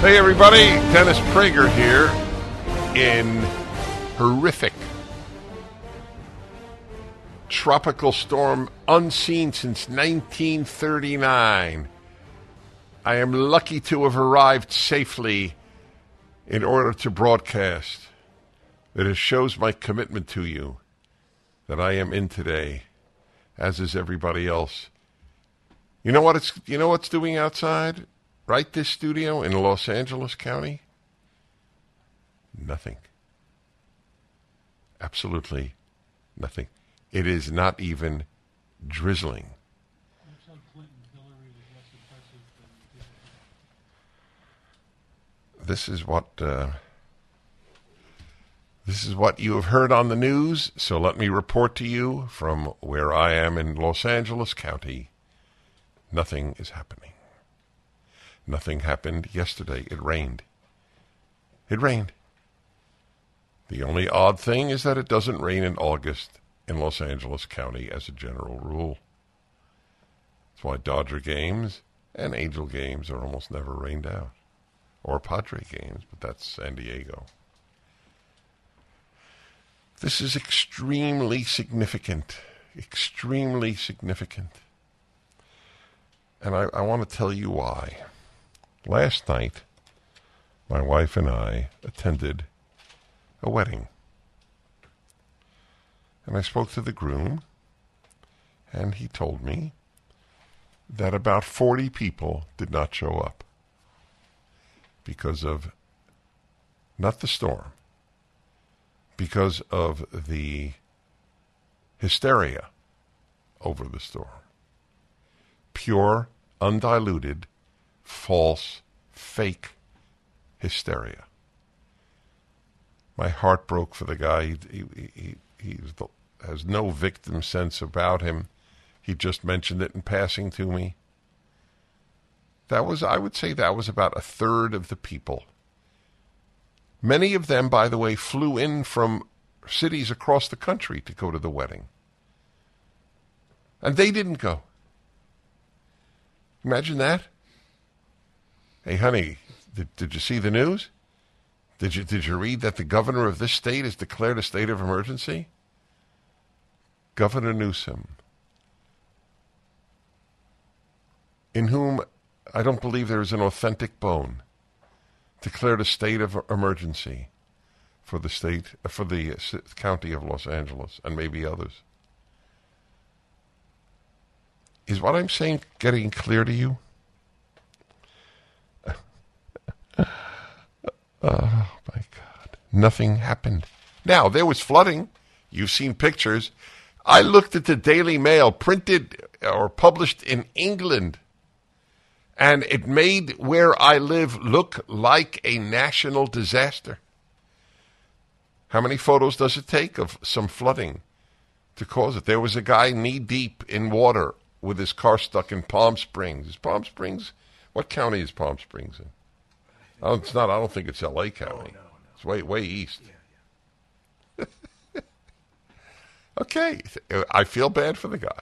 Hey everybody, Dennis Prager here in horrific tropical storm unseen since 1939. I am lucky to have arrived safely in order to broadcast. That it shows my commitment to you that I am in today, as is everybody else. You know what it's you know what's doing outside? Right this studio in Los Angeles County? Nothing. Absolutely nothing. It is not even drizzling. This is what uh, this is what you have heard on the news. So let me report to you from where I am in Los Angeles County. Nothing is happening. Nothing happened yesterday. It rained. It rained. The only odd thing is that it doesn't rain in August in Los Angeles County as a general rule. That's why Dodger games and Angel games are almost never rained out. Or Padre games, but that's San Diego. This is extremely significant. Extremely significant. And I, I want to tell you why. Last night, my wife and I attended a wedding. And I spoke to the groom, and he told me that about 40 people did not show up because of not the storm, because of the hysteria over the storm. Pure, undiluted, false, fake hysteria. My heart broke for the guy. He, he, he, the, has no victim sense about him. He just mentioned it in passing to me. That was, I would say, that was about a third of the people. Many of them, by the way, flew in from cities across the country to go to the wedding. And they didn't go. Imagine that. Hey, honey, did, did you see the news? Did you, did you read that the governor of this state has declared a state of emergency? Governor Newsom, in whom I don't believe there is an authentic bone, declared a state of emergency for the state, uh, for the uh, county of Los Angeles and maybe others. Is what I'm saying getting clear to you? Oh, my God. Nothing happened. Now, there was flooding. You've seen pictures. I looked at the Daily Mail, printed or published in England, and it made where I live look like a national disaster. How many photos does it take of some flooding to cause it? There was a guy knee deep in water with his car stuck in Palm Springs. Is Palm Springs? What county is Palm Springs in? Oh, it's not. I don't think it's L.A. County. Oh, no, no. It's way way east. Yeah, yeah. okay, I feel bad for the guy.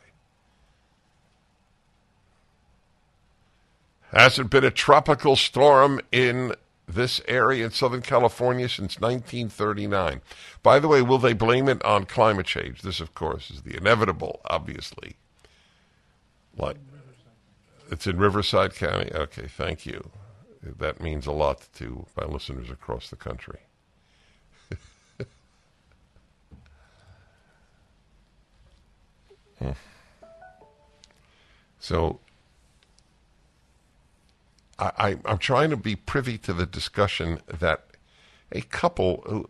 Hasn't been a tropical storm in this area in Southern California since 1939. By the way, will they blame it on climate change? This, of course, is the inevitable, obviously. Like, It's in Riverside County. Okay, thank you. That means a lot to my listeners across the country. Hmm. So I, I'm trying to be privy to the discussion that a couple who,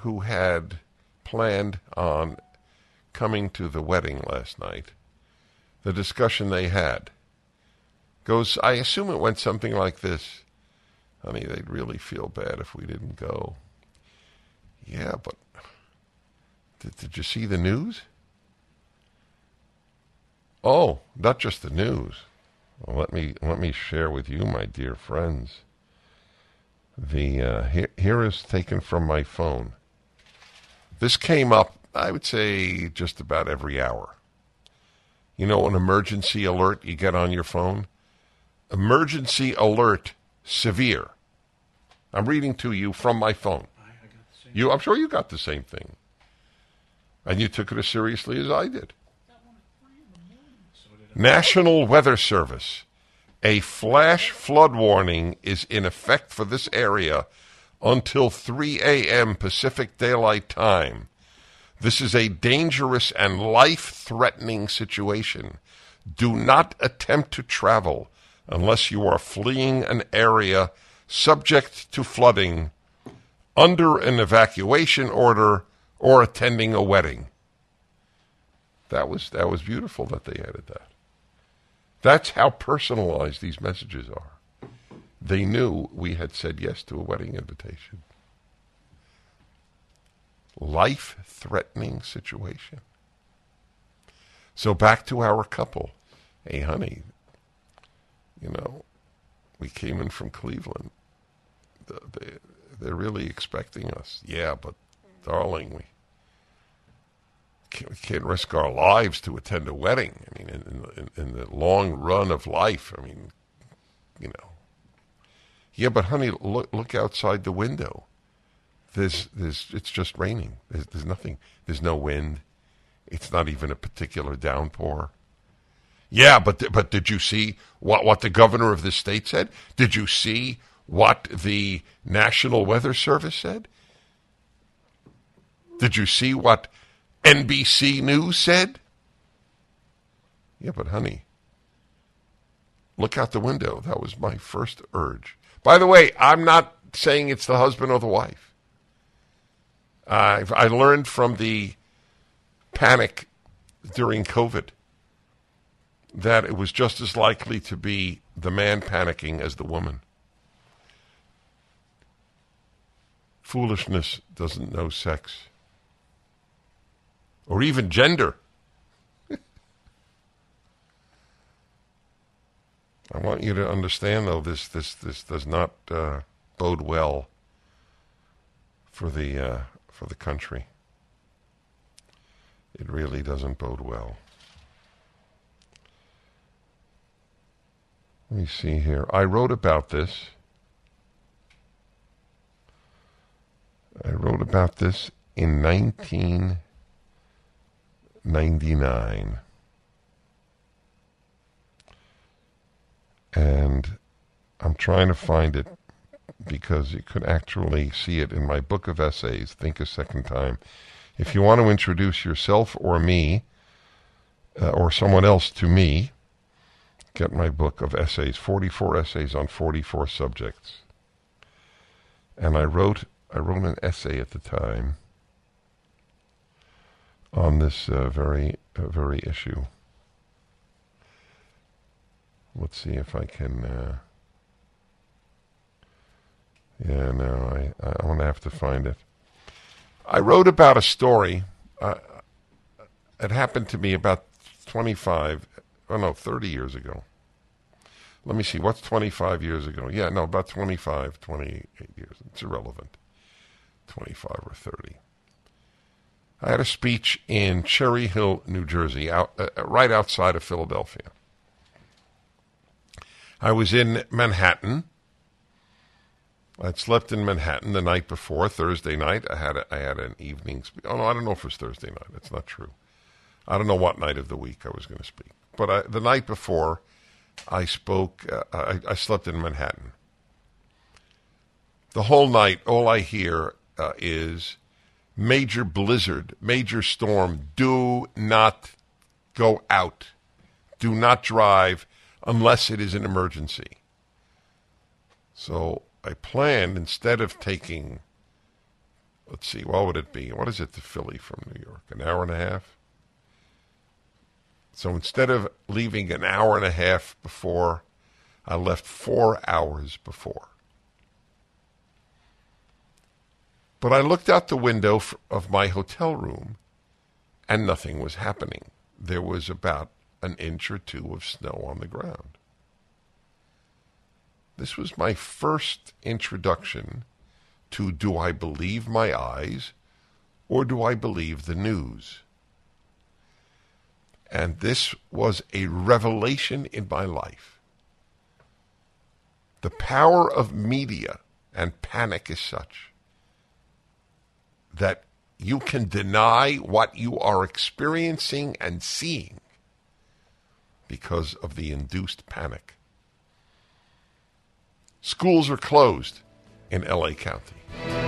who had planned on coming to the wedding last night, the discussion they had goes, I assume it went something like this. Honey, they'd really feel bad if we didn't go. Yeah, but did, did you see the news? Oh, not just the news. Well, let me let me share with you, my dear friends. The uh, here, here is taken from my phone. This came up, I would say, just about every hour. You know, an emergency alert you get on your phone. Emergency alert, severe. I'm reading to you from my phone. You, I'm sure you got the same thing, and you took it as seriously as I did. National Weather Service. A flash flood warning is in effect for this area until 3 a.m. Pacific Daylight Time. This is a dangerous and life threatening situation. Do not attempt to travel unless you are fleeing an area subject to flooding, under an evacuation order, or attending a wedding. That was that was beautiful that they added that. That's how personalized these messages are. They knew we had said yes to a wedding invitation. Life threatening situation. So back to our couple. Hey, honey, you know, we came in from Cleveland. They, they're really expecting us. Yeah, but darling, we can't, we can't risk our lives to attend a wedding. I mean, in, in, in the long run of life, I mean, you know. Yeah, but honey, look look outside the window. There's there's it's just raining. There's, there's nothing. There's no wind. It's not even a particular downpour. Yeah, but but did you see what what the governor of the state said? Did you see what the National Weather Service said? Did you see what NBC News said? Yeah, but honey, look out the window. That was my first urge. By the way, I'm not saying it's the husband or the wife. Uh, I learned from the panic during COVID that it was just as likely to be the man panicking as the woman. Foolishness doesn't know sex or even gender. I want you to understand, though, this this this does not uh, bode well for the uh, for the country. It really doesn't bode well. Let me see here. I wrote about this. I wrote about this in 1999. And I'm trying to find it because you could actually see it in my book of essays, Think a Second Time. If you want to introduce yourself or me, uh, or someone else to me, get my book of essays, 44 essays on 44 subjects. And I wrote I wrote an essay at the time on this uh, very uh, very issue. Let's see if I can. Uh, yeah, no, I I'm gonna have to find it. I wrote about a story. Uh, it happened to me about 25, oh no, 30 years ago. Let me see, what's 25 years ago? Yeah, no, about 25, 28 years. It's irrelevant. 25 or 30. I had a speech in Cherry Hill, New Jersey, out, uh, right outside of Philadelphia. I was in Manhattan I'd slept in Manhattan the night before, Thursday night. I had a, I had an evening. Oh no, I don't know if it was Thursday night. That's not true. I don't know what night of the week I was going to speak, but I, the night before, I spoke, uh, I, I, slept in Manhattan. The whole night, all I hear uh, is major blizzard, major storm. Do not go out. Do not drive unless it is an emergency. So I planned instead of taking, let's see, what would it be? What is it to Philly from New York? An hour and a half? So instead of leaving an hour and a half before, I left four hours before. But I looked out the window of my hotel room and nothing was happening. There was about an inch or two of snow on the ground. This was my first introduction to do I believe my eyes or do I believe the news? And this was a revelation in my life. The power of media and panic is such that you can deny what you are experiencing and seeing because of the induced panic. Schools are closed in LA County.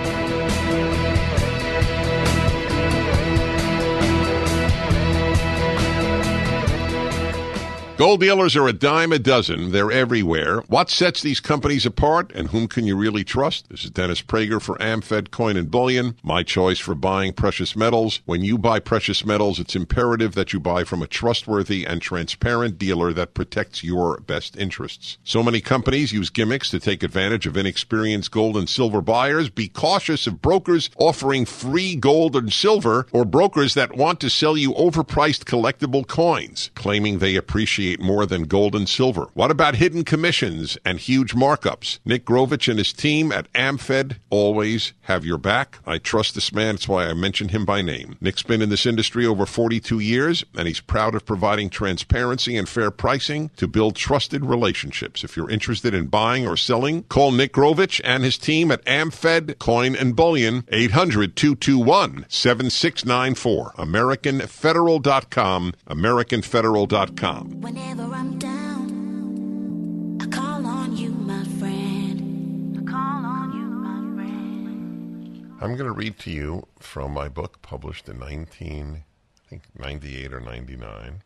Gold dealers are a dime a dozen. They're everywhere. What sets these companies apart and whom can you really trust? This is Dennis Prager for AmFed Coin and Bullion, my choice for buying precious metals. When you buy precious metals, it's imperative that you buy from a trustworthy and transparent dealer that protects your best interests. So many companies use gimmicks to take advantage of inexperienced gold and silver buyers. Be cautious of brokers offering free gold and silver or brokers that want to sell you overpriced collectible coins, claiming they appreciate more than gold and silver? What about hidden commissions and huge markups? Nick Grovich and his team at AmFed always have your back. I trust this man. That's why I mention him by name. Nick's been in this industry over 42 years, and he's proud of providing transparency and fair pricing to build trusted relationships. If you're interested in buying or selling, call Nick Grovich and his team at AmFed Coin and Bullion, 800 221 7694. AmericanFederal.com. AmericanFederal.com. Whenever I'm down, I call on you, my friend. I call on you, my friend. I'm going to read to you from my book published in 19, I think 98 or 99.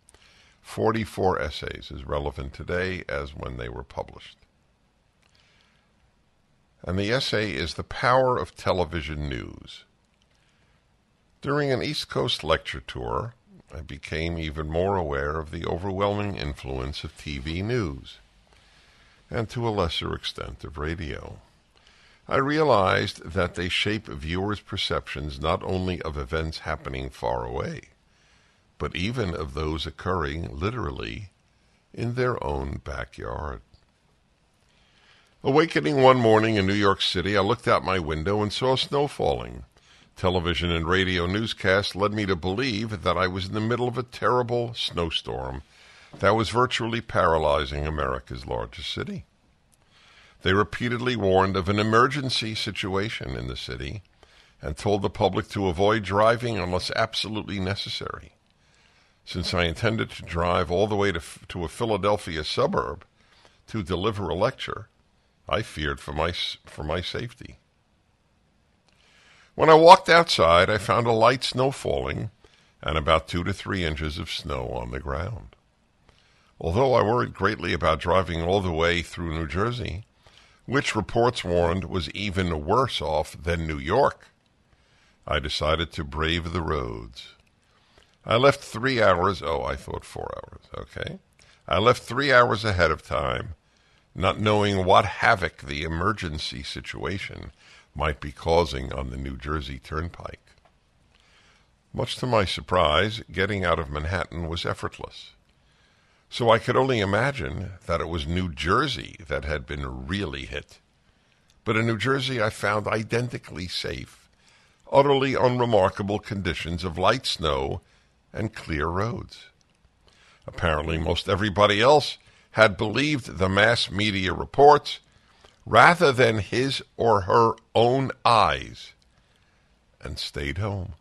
44 essays as relevant today as when they were published. And the essay is The Power of Television News. During an East Coast lecture tour, I became even more aware of the overwhelming influence of TV news, and to a lesser extent of radio. I realized that they shape viewers' perceptions not only of events happening far away, but even of those occurring literally in their own backyard. Awakening one morning in New York City, I looked out my window and saw snow falling. Television and radio newscasts led me to believe that I was in the middle of a terrible snowstorm that was virtually paralyzing America's largest city. They repeatedly warned of an emergency situation in the city and told the public to avoid driving unless absolutely necessary. Since I intended to drive all the way to, to a Philadelphia suburb to deliver a lecture, I feared for my, for my safety. When I walked outside, I found a light snow falling and about two to three inches of snow on the ground. Although I worried greatly about driving all the way through New Jersey, which reports warned was even worse off than New York, I decided to brave the roads. I left three hours, oh, I thought four hours, okay. I left three hours ahead of time, not knowing what havoc the emergency situation might be causing on the New Jersey Turnpike. Much to my surprise, getting out of Manhattan was effortless. So I could only imagine that it was New Jersey that had been really hit. But in New Jersey, I found identically safe, utterly unremarkable conditions of light snow and clear roads. Apparently, most everybody else had believed the mass media reports rather than his or her own eyes and stayed home.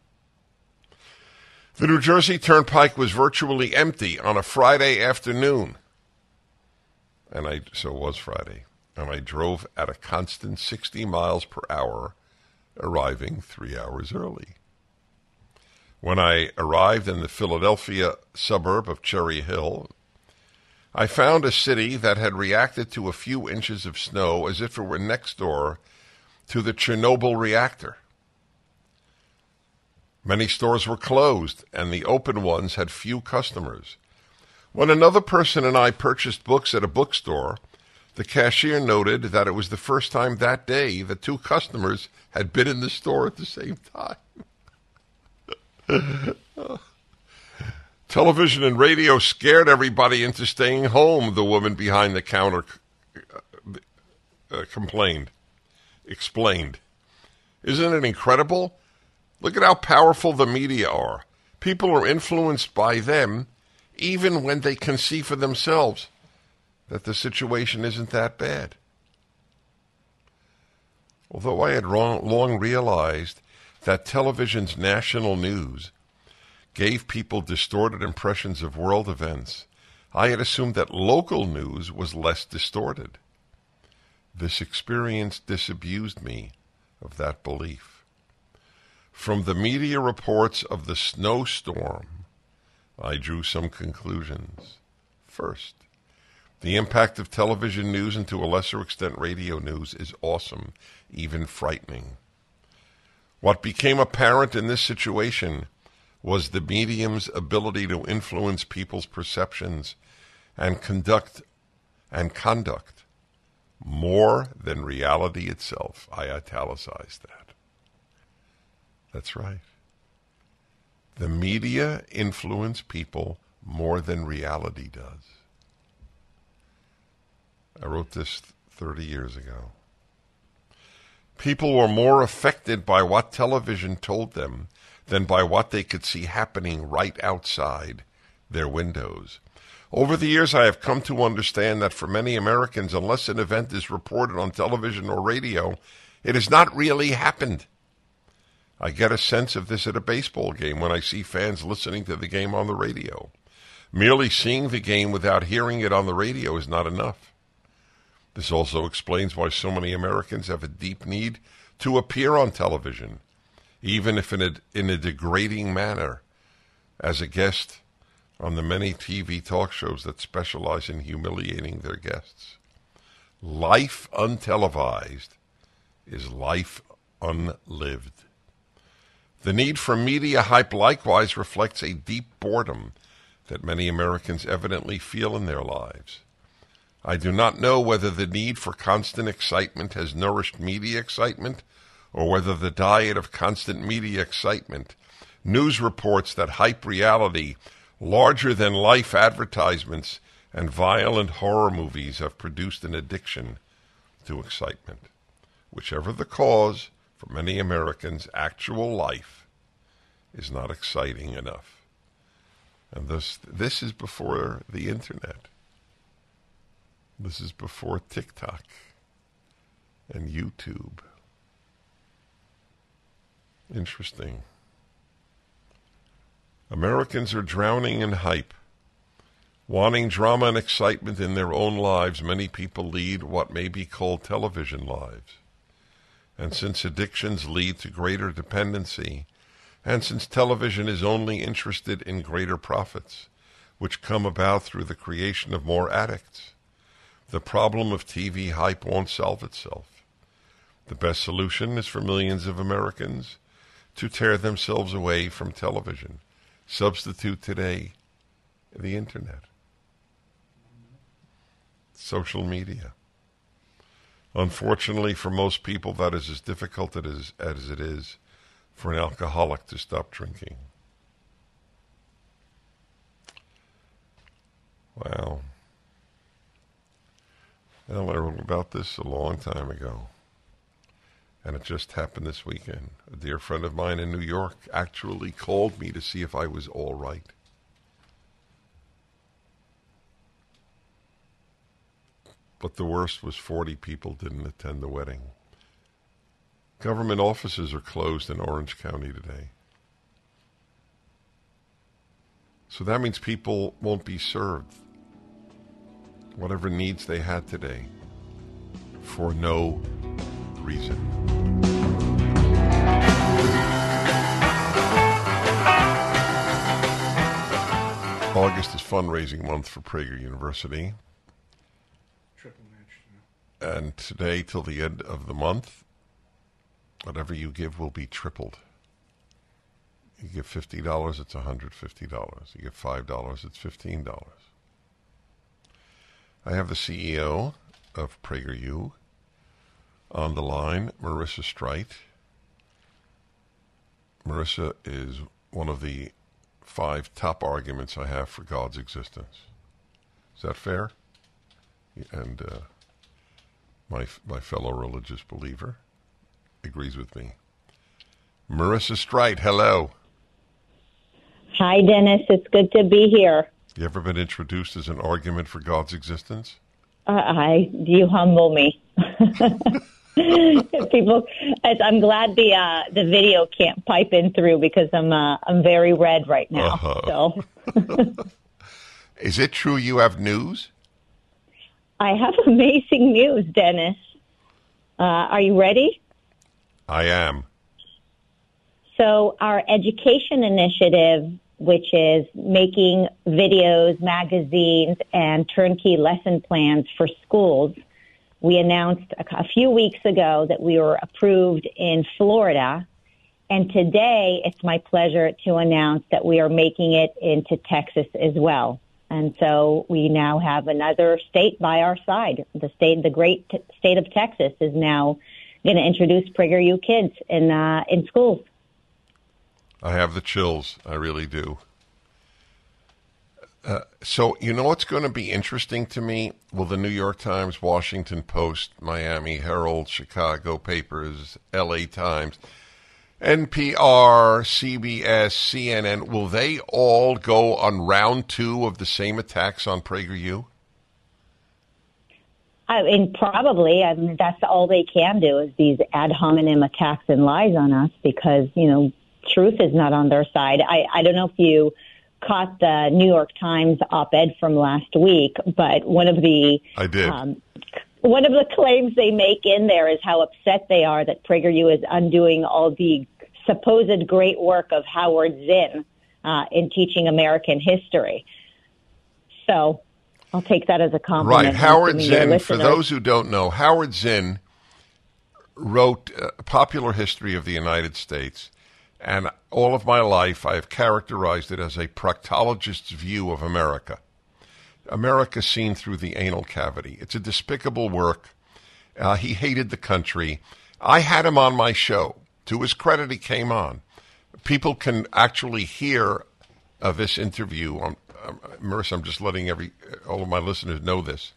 The New Jersey Turnpike was virtually empty on a Friday afternoon. and I so it was Friday, and I drove at a constant 60 miles per hour, arriving three hours early. When I arrived in the Philadelphia suburb of Cherry Hill, I found a city that had reacted to a few inches of snow as if it were next door to the Chernobyl reactor. Many stores were closed, and the open ones had few customers. When another person and I purchased books at a bookstore, the cashier noted that it was the first time that day that two customers had been in the store at the same time. Television and radio scared everybody into staying home, the woman behind the counter uh, uh, complained, explained. Isn't it incredible? Look at how powerful the media are. People are influenced by them even when they can see for themselves that the situation isn't that bad. Although I had long realized that television's national news gave people distorted impressions of world events, I had assumed that local news was less distorted. This experience disabused me of that belief. From the media reports of the snowstorm, I drew some conclusions. First, the impact of television news and to a lesser extent radio news is awesome, even frightening. What became apparent in this situation was the medium's ability to influence people's perceptions and conduct and conduct more than reality itself. I italicized that. That's right. The media influence people more than reality does. I wrote this 30 years ago. People were more affected by what television told them than by what they could see happening right outside their windows. Over the years, I have come to understand that for many Americans, unless an event is reported on television or radio, it has not really happened. I get a sense of this at a baseball game when I see fans listening to the game on the radio. Merely seeing the game without hearing it on the radio is not enough. This also explains why so many Americans have a deep need to appear on television, even if in a, in a degrading manner, as a guest on the many TV talk shows that specialize in humiliating their guests. Life untelevised is life unlived. The need for media hype likewise reflects a deep boredom that many Americans evidently feel in their lives. I do not know whether the need for constant excitement has nourished media excitement or whether the diet of constant media excitement, news reports that hype reality, larger than life advertisements, and violent horror movies have produced an addiction to excitement. Whichever the cause, for many Americans, actual life is not exciting enough. And this, this is before the internet. This is before TikTok and YouTube. Interesting. Americans are drowning in hype. Wanting drama and excitement in their own lives, many people lead what may be called television lives. And since addictions lead to greater dependency, and since television is only interested in greater profits, which come about through the creation of more addicts, the problem of TV hype won't solve itself. The best solution is for millions of Americans to tear themselves away from television. Substitute today the internet, social media. Unfortunately, for most people, that is as difficult as, as it is for an alcoholic to stop drinking. Wow. Well, I wrote about this a long time ago. And it just happened this weekend. A dear friend of mine in New York actually called me to see if I was all right. But the worst was 40 people didn't attend the wedding. Government offices are closed in Orange County today. So that means people won't be served. whatever needs they had today for no reason. August is fundraising month for Prager University. And today, till the end of the month, whatever you give will be tripled. You give $50, it's $150. You give $5, it's $15. I have the CEO of PragerU on the line, Marissa Streit. Marissa is one of the five top arguments I have for God's existence. Is that fair? And uh, my my fellow religious believer agrees with me. Marissa Streit, hello. Hi, Dennis. It's good to be here. You ever been introduced as an argument for God's existence? Uh, I you humble me. People, I'm glad the uh, the video can't pipe in through because I'm uh, I'm very red right now. Uh-huh. So, is it true you have news? I have amazing news, Dennis. Uh, are you ready? I am. So, our education initiative, which is making videos, magazines, and turnkey lesson plans for schools, we announced a, a few weeks ago that we were approved in Florida. And today, it's my pleasure to announce that we are making it into Texas as well. And so we now have another state by our side. The state, the great t- state of Texas, is now going to introduce PragerU kids in uh, in schools. I have the chills. I really do. Uh, so you know what's going to be interesting to me? Will the New York Times, Washington Post, Miami Herald, Chicago papers, L.A. Times NPR, CBS, CNN, will they all go on round two of the same attacks on PragerU? I mean, probably. I mean, that's all they can do is these ad hominem attacks and lies on us because, you know, truth is not on their side. I, I don't know if you caught the New York Times op-ed from last week, but one of the I did. Um, one of the claims they make in there is how upset they are that PragerU is undoing all the supposed great work of Howard Zinn uh, in teaching American history. So I'll take that as a compliment. Right. Howard Zinn, for those who don't know, Howard Zinn wrote a popular history of the United States. And all of my life, I have characterized it as a proctologist's view of America. America seen through the anal cavity. It's a despicable work. Uh, he hated the country. I had him on my show. To his credit, he came on. People can actually hear uh, this interview. On, um, Marissa, I'm just letting every all of my listeners know this.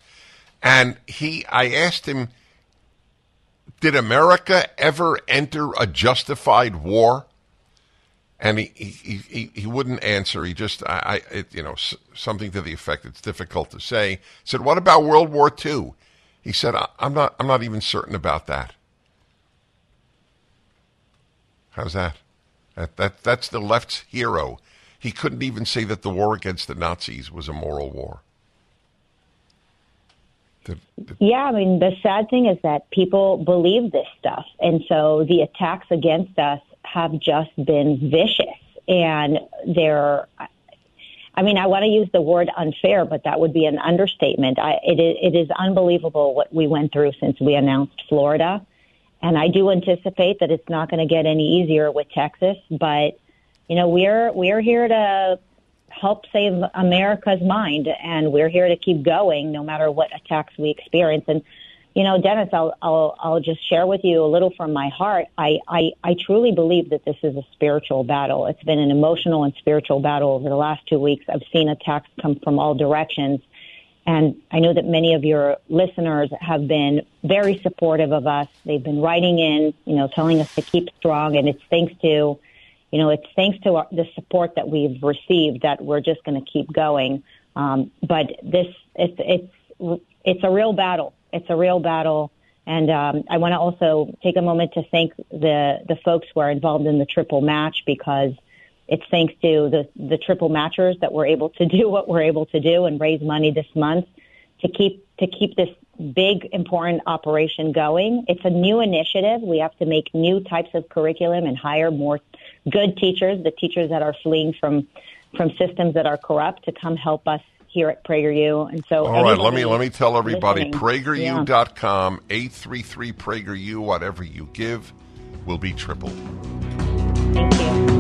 And he, I asked him, did America ever enter a justified war? And he, he, he, he wouldn't answer. He just, I, I it, you know, something to the effect, it's difficult to say. He said, what about World War II? He said, I'm not, I'm not even certain about that. How's that? That, that? That's the left's hero. He couldn't even say that the war against the Nazis was a moral war. yeah, I mean, the sad thing is that people believe this stuff. And so the attacks against us have just been vicious. And they're, I mean, I want to use the word unfair, but that would be an understatement. I, it, is, it is unbelievable what we went through since we announced Florida. And I do anticipate that it's not going to get any easier with Texas, but you know, we're we're here to help save America's mind and we're here to keep going no matter what attacks we experience and you know, Dennis, I'll, I'll, I'll just share with you a little from my heart. I, I, I truly believe that this is a spiritual battle. It's been an emotional and spiritual battle over the last two weeks. I've seen attacks come from all directions. And I know that many of your listeners have been very supportive of us. They've been writing in, you know, telling us to keep strong. And it's thanks to, you know, it's thanks to our, the support that we've received that we're just going to keep going. Um, but this, it's, it's, it's a real battle. It's a real battle. And um, I want to also take a moment to thank the the folks who are involved in the triple match because it's thanks to the, the triple matchers that we're able to do what we're able to do and raise money this month to keep to keep this big important operation going. It's a new initiative. We have to make new types of curriculum and hire more good teachers, the teachers that are fleeing from from systems that are corrupt to come help us here at PragerU. And so, all right, let me let me tell everybody: listening, PragerU.com, eight three three PragerU. Whatever you give will be tripled. Thank you.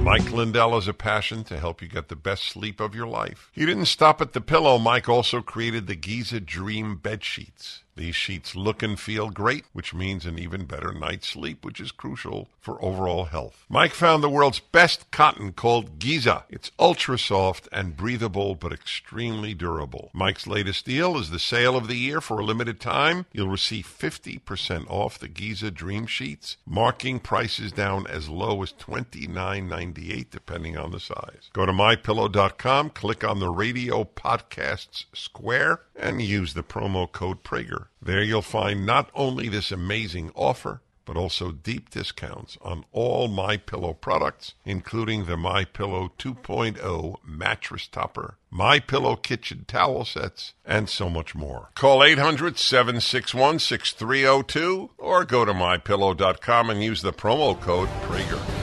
Mike Lindell has a passion to help you get the best sleep of your life. He didn't stop at the pillow. Mike also created the Giza Dream bed sheets. These sheets look and feel great, which means an even better night's sleep, which is crucial for overall health. Mike found the world's best cotton called Giza. It's ultra soft and breathable, but extremely durable. Mike's latest deal is the sale of the year for a limited time. You'll receive 50% off the Giza Dream Sheets, marking prices down as low as $29.98 depending on the size. Go to mypillow.com, click on the radio podcasts square, and use the promo code Prager. There you'll find not only this amazing offer, but also deep discounts on all My Pillow products, including the My Pillow 2.0 mattress topper, My Pillow kitchen towel sets, and so much more. Call 800-761-6302 or go to mypillow.com and use the promo code Prager.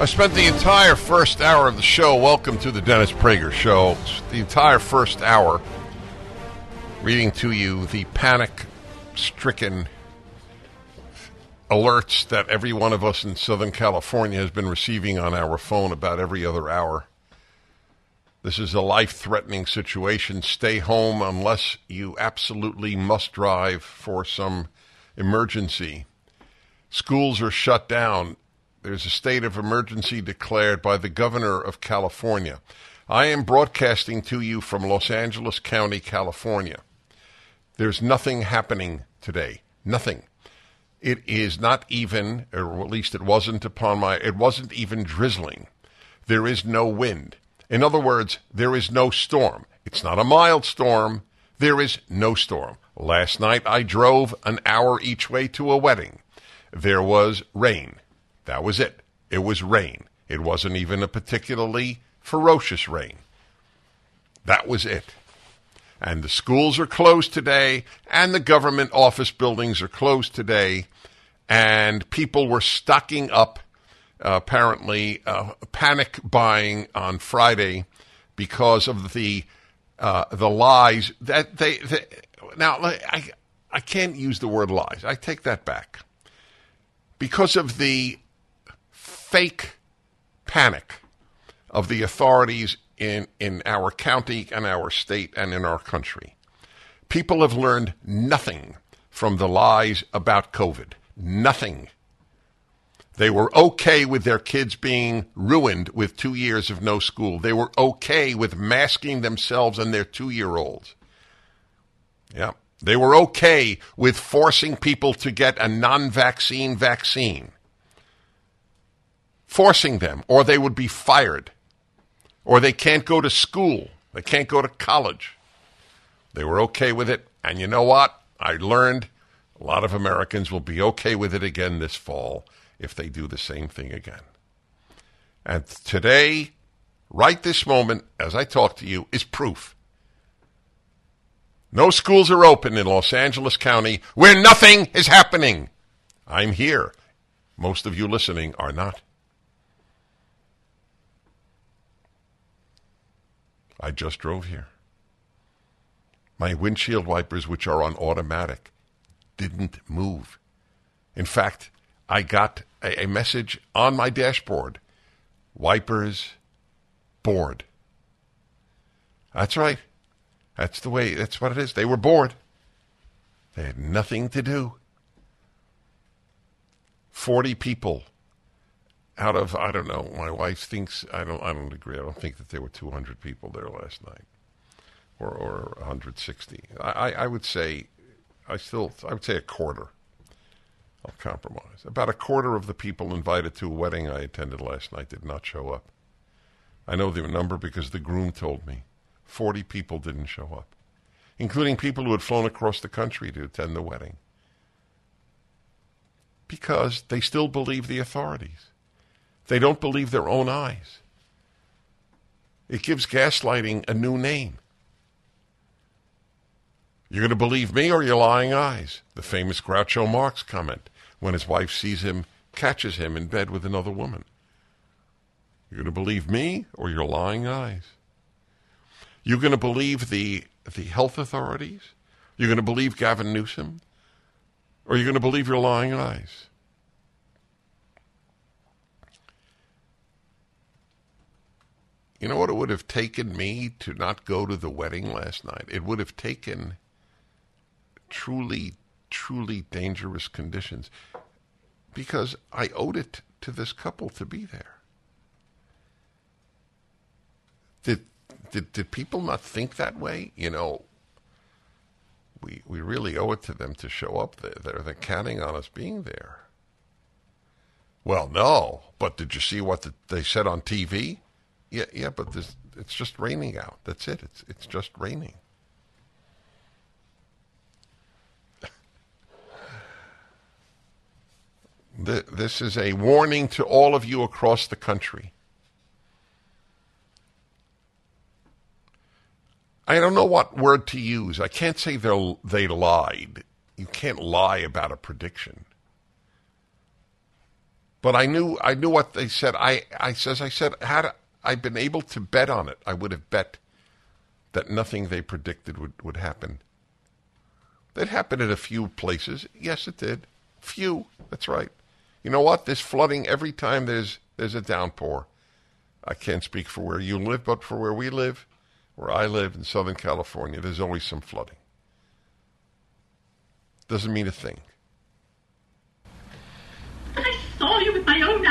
I spent the entire first hour of the show. Welcome to the Dennis Prager Show. The entire first hour reading to you the panic stricken alerts that every one of us in Southern California has been receiving on our phone about every other hour. This is a life threatening situation. Stay home unless you absolutely must drive for some emergency. Schools are shut down there's a state of emergency declared by the governor of California. I am broadcasting to you from Los Angeles County, California. There's nothing happening today. Nothing. It is not even, or at least it wasn't upon my, it wasn't even drizzling. There is no wind. In other words, there is no storm. It's not a mild storm. There is no storm. Last night I drove an hour each way to a wedding. There was rain. That was it. It was rain. It wasn't even a particularly ferocious rain. That was it. And the schools are closed today, and the government office buildings are closed today, and people were stocking up, uh, apparently, uh, panic buying on Friday because of the uh, the lies that they, they. Now, I I can't use the word lies. I take that back because of the fake panic of the authorities in, in our county and our state and in our country. People have learned nothing from the lies about COVID. Nothing. They were okay with their kids being ruined with two years of no school. They were okay with masking themselves and their two year olds. Yeah. They were okay with forcing people to get a non vaccine vaccine forcing them, or they would be fired, or they can't go to school, they can't go to college. They were okay with it, and you know what? I learned a lot of Americans will be okay with it again this fall if they do the same thing again. And today, right this moment, as I talk to you, is proof. No schools are open in Los Angeles County where nothing is happening. I'm here. Most of you listening are not. I just drove here. My windshield wipers, which are on automatic, didn't move. In fact, I got a, a message on my dashboard wipers bored. That's right. That's the way, that's what it is. They were bored. They had nothing to do. 40 people out of I don't know. My wife thinks I don't. I don't agree. I don't think that there were 200 people there last night, or or 160. I, I would say, I still I would say a quarter. I'll compromise. About a quarter of the people invited to a wedding I attended last night did not show up. I know the number because the groom told me. 40 people didn't show up, including people who had flown across the country to attend the wedding. Because they still believe the authorities. They don't believe their own eyes. It gives gaslighting a new name. You're going to believe me or your lying eyes? The famous Groucho Marx comment when his wife sees him, catches him in bed with another woman. You're going to believe me or your lying eyes? You're going to believe the, the health authorities? You're going to believe Gavin Newsom? Or you're going to believe your lying eyes? You know what it would have taken me to not go to the wedding last night? It would have taken truly, truly dangerous conditions because I owed it to this couple to be there. Did did did people not think that way? You know, we we really owe it to them to show up there. They're, they're counting on us being there. Well, no, but did you see what the, they said on TV? Yeah, yeah, but this, it's just raining out. That's it. It's it's just raining. This is a warning to all of you across the country. I don't know what word to use. I can't say they they lied. You can't lie about a prediction. But I knew I knew what they said. I I says I said had I been able to bet on it, I would have bet that nothing they predicted would, would happen. It happened in a few places. Yes, it did. Few. That's right. You know what? There's flooding every time there's there's a downpour. I can't speak for where you live, but for where we live, where I live in Southern California, there's always some flooding. Doesn't mean a thing. But I saw you with my own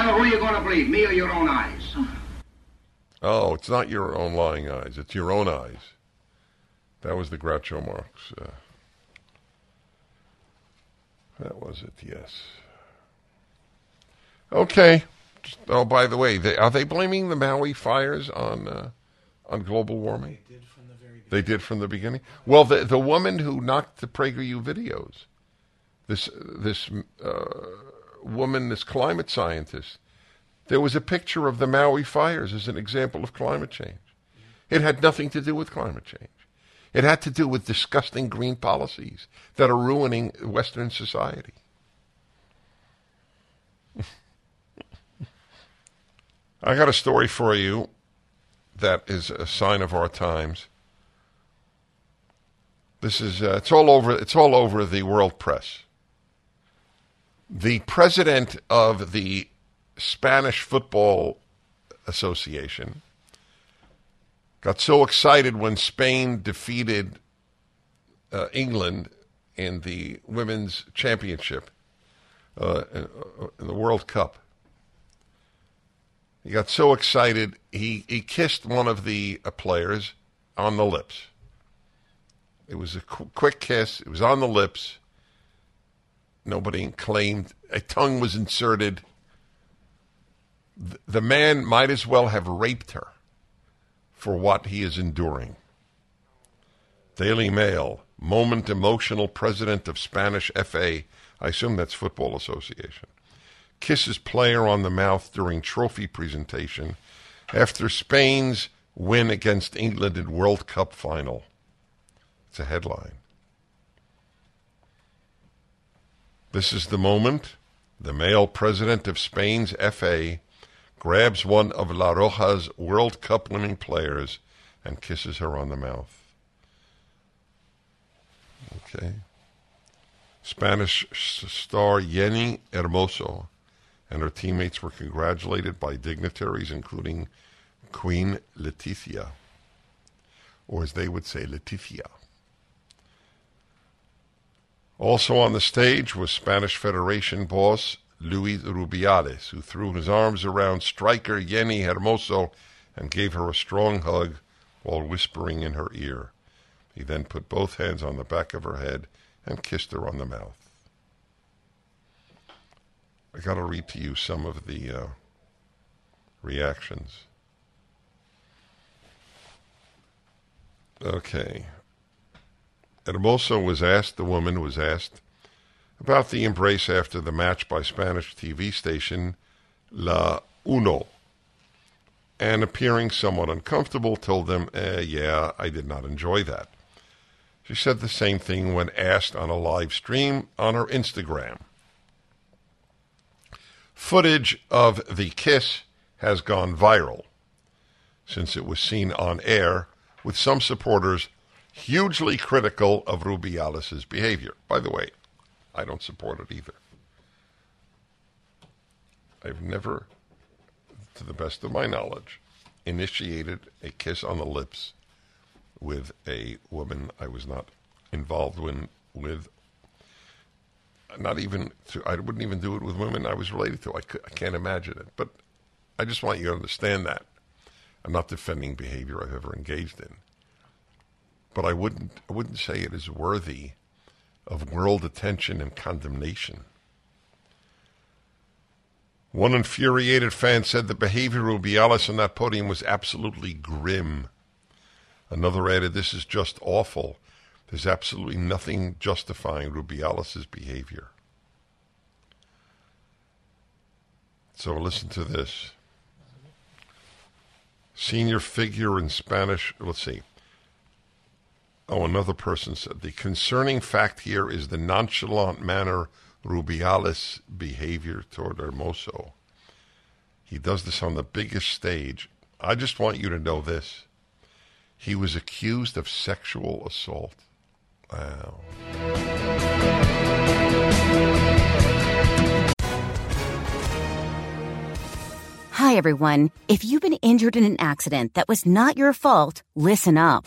eyes. Well, who are you going to believe, me or your own eyes? Oh, it's not your own lying eyes. It's your own eyes. That was the Groucho Marx. Uh, that was it, yes. Okay. Just, oh, by the way, they, are they blaming the Maui fires on uh, on global warming? They did from the very beginning. They did from the beginning. Well, the the woman who knocked the PragerU videos, this this uh, woman, this climate scientist, there was a picture of the Maui fires as an example of climate change. It had nothing to do with climate change. It had to do with disgusting green policies that are ruining Western society. I got a story for you that is a sign of our times. This is uh, it's all over it's all over the world press. The president of the Spanish Football Association got so excited when Spain defeated uh, England in the women's championship uh, in the World Cup he got so excited, he, he kissed one of the uh, players on the lips. It was a qu- quick kiss. It was on the lips. Nobody claimed a tongue was inserted. The man might as well have raped her for what he is enduring. Daily Mail, moment emotional president of Spanish FA. I assume that's Football Association kisses player on the mouth during trophy presentation after Spain's win against England in World Cup final. It's a headline. This is the moment the male president of Spain's FA grabs one of La Roja's World Cup winning players and kisses her on the mouth. Okay. Spanish star Jenni Hermoso and her teammates were congratulated by dignitaries, including Queen Letizia, or as they would say, Leticia. Also on the stage was Spanish Federation boss Luis Rubiales, who threw his arms around striker Jenni Hermoso and gave her a strong hug while whispering in her ear. He then put both hands on the back of her head and kissed her on the mouth. I got to read to you some of the uh, reactions. Okay. Hermoso was asked, the woman was asked about the embrace after the match by Spanish TV station La Uno. And appearing somewhat uncomfortable, told them, eh, yeah, I did not enjoy that. She said the same thing when asked on a live stream on her Instagram. Footage of the kiss has gone viral since it was seen on air, with some supporters hugely critical of Rubiales' behavior. By the way, I don't support it either. I've never, to the best of my knowledge, initiated a kiss on the lips with a woman I was not involved in, with. Not even, to, I wouldn't even do it with women I was related to. I can't imagine it. But I just want you to understand that. I'm not defending behavior I've ever engaged in. But I wouldn't, I wouldn't say it is worthy of world attention and condemnation. One infuriated fan said the behavior of Rubiales on that podium was absolutely grim. Another added, This is just awful. There's absolutely nothing justifying Rubiales' behavior. So listen to this. Senior figure in Spanish, let's see. Oh, another person said the concerning fact here is the nonchalant manner Rubiales' behavior toward Hermoso. He does this on the biggest stage. I just want you to know this. He was accused of sexual assault. Wow. Hi, everyone. If you've been injured in an accident that was not your fault, listen up.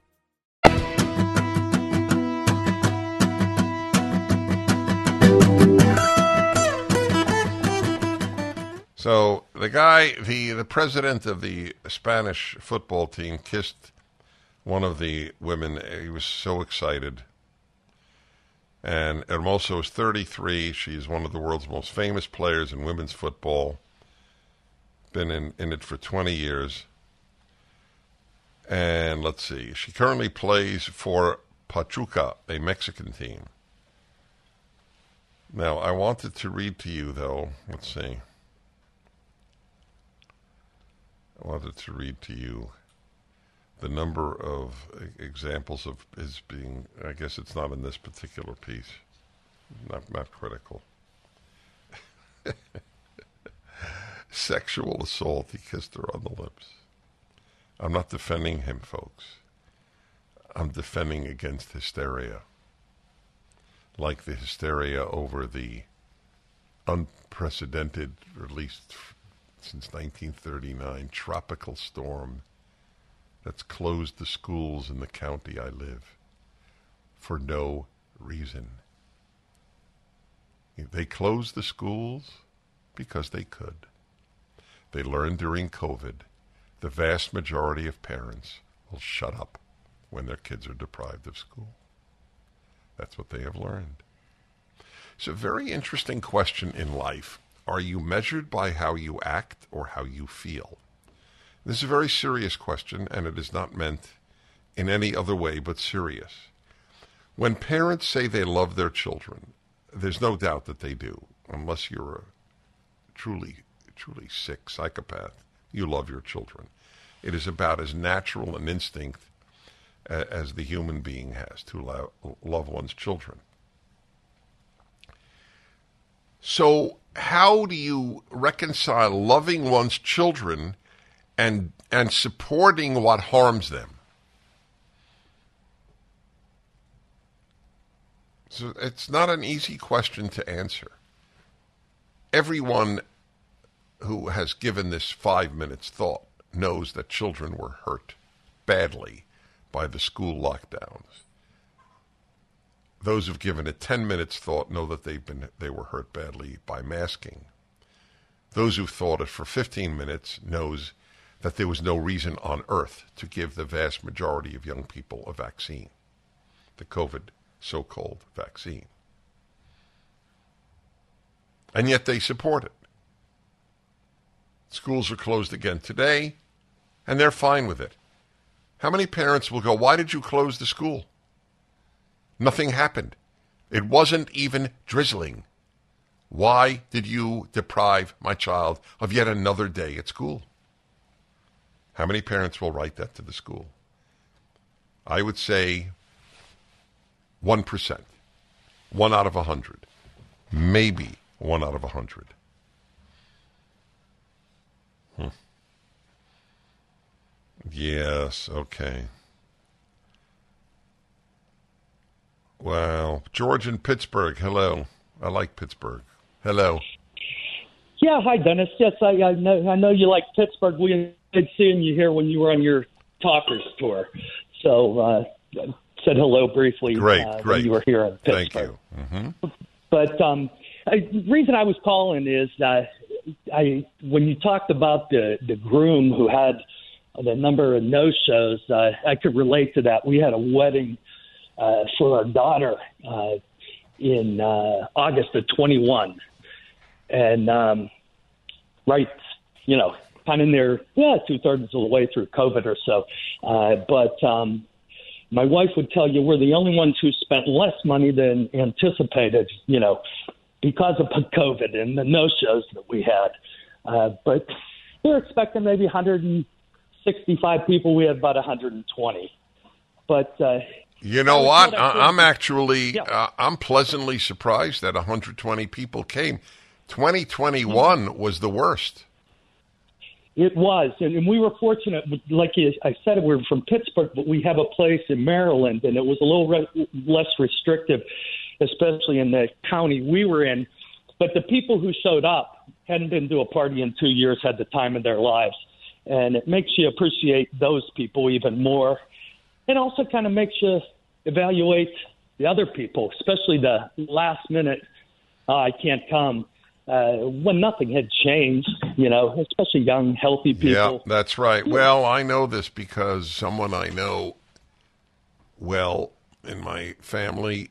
So the guy, the the president of the Spanish football team, kissed one of the women. He was so excited. And Hermoso is 33. She's one of the world's most famous players in women's football. Been in, in it for 20 years. And let's see, she currently plays for Pachuca, a Mexican team. Now, I wanted to read to you, though. Let's see. I wanted to read to you the number of examples of his being. I guess it's not in this particular piece. Not not critical. Sexual assault. He kissed her on the lips. I'm not defending him, folks. I'm defending against hysteria. Like the hysteria over the unprecedented, at least since 1939, tropical storm that's closed the schools in the county I live for no reason. They closed the schools because they could. They learned during COVID the vast majority of parents will shut up when their kids are deprived of school. That's what they have learned. It's a very interesting question in life. Are you measured by how you act or how you feel? This is a very serious question, and it is not meant in any other way but serious. When parents say they love their children, there's no doubt that they do, unless you're a truly, truly sick psychopath. You love your children. It is about as natural an instinct as the human being has to love one's children. So, how do you reconcile loving one's children and and supporting what harms them? So it's not an easy question to answer. Everyone who has given this five minutes thought knows that children were hurt badly by the school lockdowns. Those who've given it 10 minutes thought know that they've been they were hurt badly by masking. Those who've thought it for 15 minutes knows that there was no reason on earth to give the vast majority of young people a vaccine, the COVID so-called vaccine. And yet they support it. Schools are closed again today, and they're fine with it. How many parents will go, Why did you close the school? Nothing happened. It wasn't even drizzling. Why did you deprive my child of yet another day at school? How many parents will write that to the school? I would say 1%. One out of a 100. Maybe one out of a 100. Hmm. Yes, okay. Wow. George in Pittsburgh, hello. I like Pittsburgh. Hello. Yeah, hi Dennis. Yes, I, I know I know you like Pittsburgh. We enjoyed seeing you here when you were on your talkers tour. So uh, said hello briefly. Great, uh, great. When you were here in Pittsburgh. Thank you. Mm-hmm. But um, I, the reason I was calling is uh, I when you talked about the the groom who had the number of no shows, uh, I could relate to that. We had a wedding uh, for our daughter uh, in uh, August of 21, and um, right, you know, kind of in there, yeah, two thirds of the way through COVID or so. Uh, but um, my wife would tell you we're the only ones who spent less money than anticipated, you know, because of COVID and the no shows that we had. Uh, but we are expecting maybe 165 people. We had about 120. But uh, You know what? I I'm actually Yeah. uh, I'm pleasantly surprised that 120 people came. 2021 was the worst. It was, and, and we were fortunate. Like I said, we're from Pittsburgh, but we have a place in Maryland, and it was a little re- less restrictive, especially in the county we were in. But the people who showed up hadn't been to a party in two years, had the time of their lives, and it makes you appreciate those people even more. It also kind of makes you evaluate the other people, especially the last minute. Oh, I can't come. Uh, when nothing had changed, you know, especially young, healthy people. Yeah, that's right. Well, I know this because someone I know well in my family,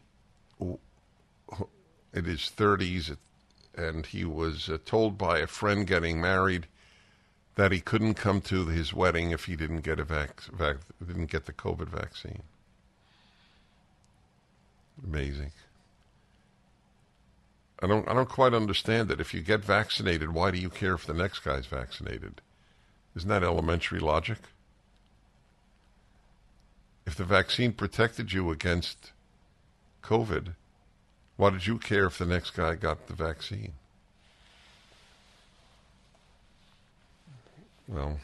in his 30s, and he was uh, told by a friend getting married that he couldn't come to his wedding if he didn't get a vac- vac- didn't get the COVID vaccine. Amazing. I don't I don't quite understand it. If you get vaccinated, why do you care if the next guy's vaccinated? Isn't that elementary logic? If the vaccine protected you against COVID, why did you care if the next guy got the vaccine? Well,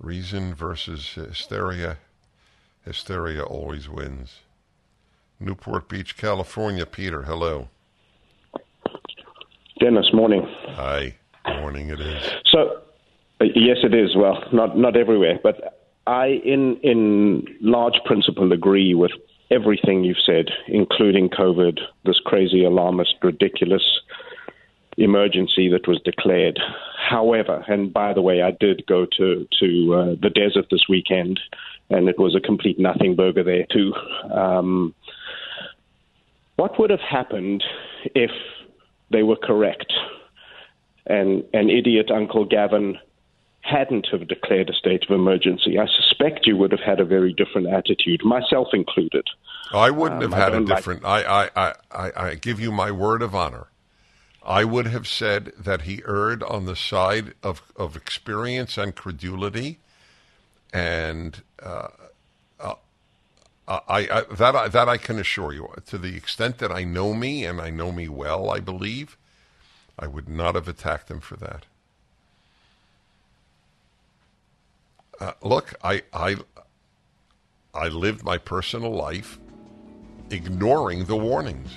reason versus hysteria. Hysteria always wins. Newport Beach, California. Peter, hello. Dennis, morning. Hi. Morning it is. So, uh, yes, it is. Well, not not everywhere, but I, in in large principle, agree with everything you've said, including COVID, this crazy, alarmist, ridiculous emergency that was declared. However, and by the way, I did go to to uh, the desert this weekend, and it was a complete nothing burger there too. Um, what would have happened if they were correct and an idiot Uncle Gavin hadn't have declared a state of emergency? I suspect you would have had a very different attitude, myself included. I wouldn't Um, have had a like- different. I, I, I, I, I give you my word of honor. I would have said that he erred on the side of, of experience and credulity, and uh, uh, I, I that I, that I can assure you. To the extent that I know me and I know me well, I believe I would not have attacked him for that. Uh, look, I, I I lived my personal life ignoring the warnings.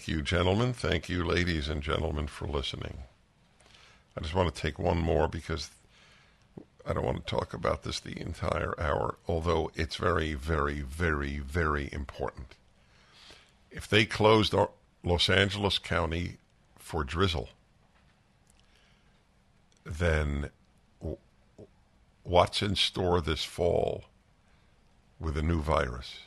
Thank you, gentlemen. Thank you, ladies and gentlemen, for listening. I just want to take one more because I don't want to talk about this the entire hour, although it's very, very, very, very important. If they closed Los Angeles County for drizzle, then what's in store this fall with a new virus?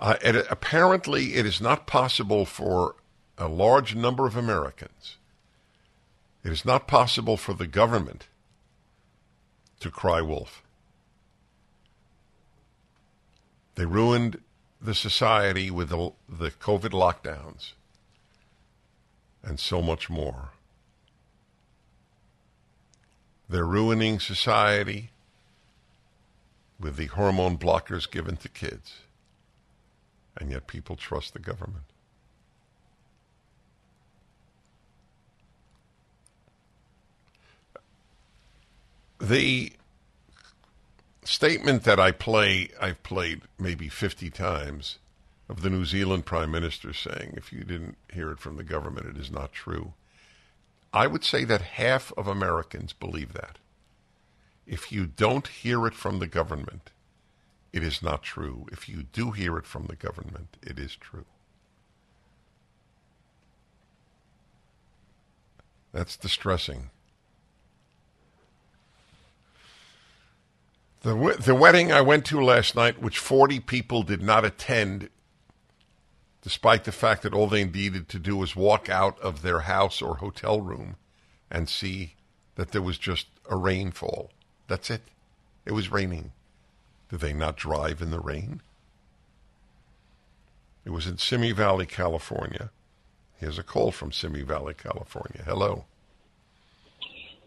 Uh, apparently, it is not possible for a large number of Americans. It is not possible for the government to cry wolf. They ruined the society with the, the COVID lockdowns and so much more. They're ruining society with the hormone blockers given to kids. And yet people trust the government. The statement that I play, I've played maybe 50 times, of the New Zealand Prime Minister saying, if you didn't hear it from the government, it is not true. I would say that half of Americans believe that. If you don't hear it from the government, it is not true. If you do hear it from the government, it is true. That's distressing. The, the wedding I went to last night, which 40 people did not attend, despite the fact that all they needed to do was walk out of their house or hotel room and see that there was just a rainfall. That's it. It was raining. Did they not drive in the rain? It was in Simi Valley, California. Here's a call from Simi Valley, California. Hello.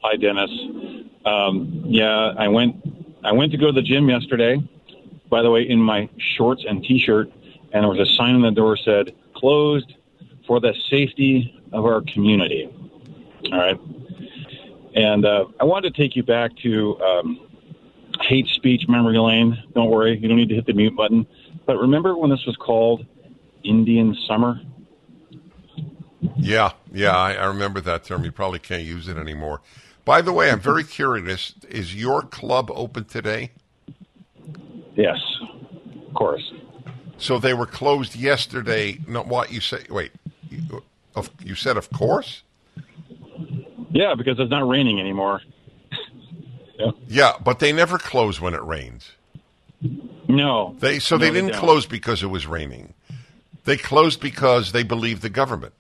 Hi, Dennis. Um, yeah, I went. I went to go to the gym yesterday. By the way, in my shorts and T-shirt, and there was a sign on the door said "closed for the safety of our community." All right. And uh, I wanted to take you back to um, hate speech memory lane. Don't worry, you don't need to hit the mute button. But remember when this was called Indian Summer? Yeah, yeah, I, I remember that term. You probably can't use it anymore. By the way, I'm very curious. Is your club open today? Yes, of course. So they were closed yesterday. No, what you say? Wait, you, you said of course. Yeah, because it's not raining anymore. Yeah. yeah, but they never close when it rains. No, they so no, they didn't they close because it was raining. They closed because they believed the government.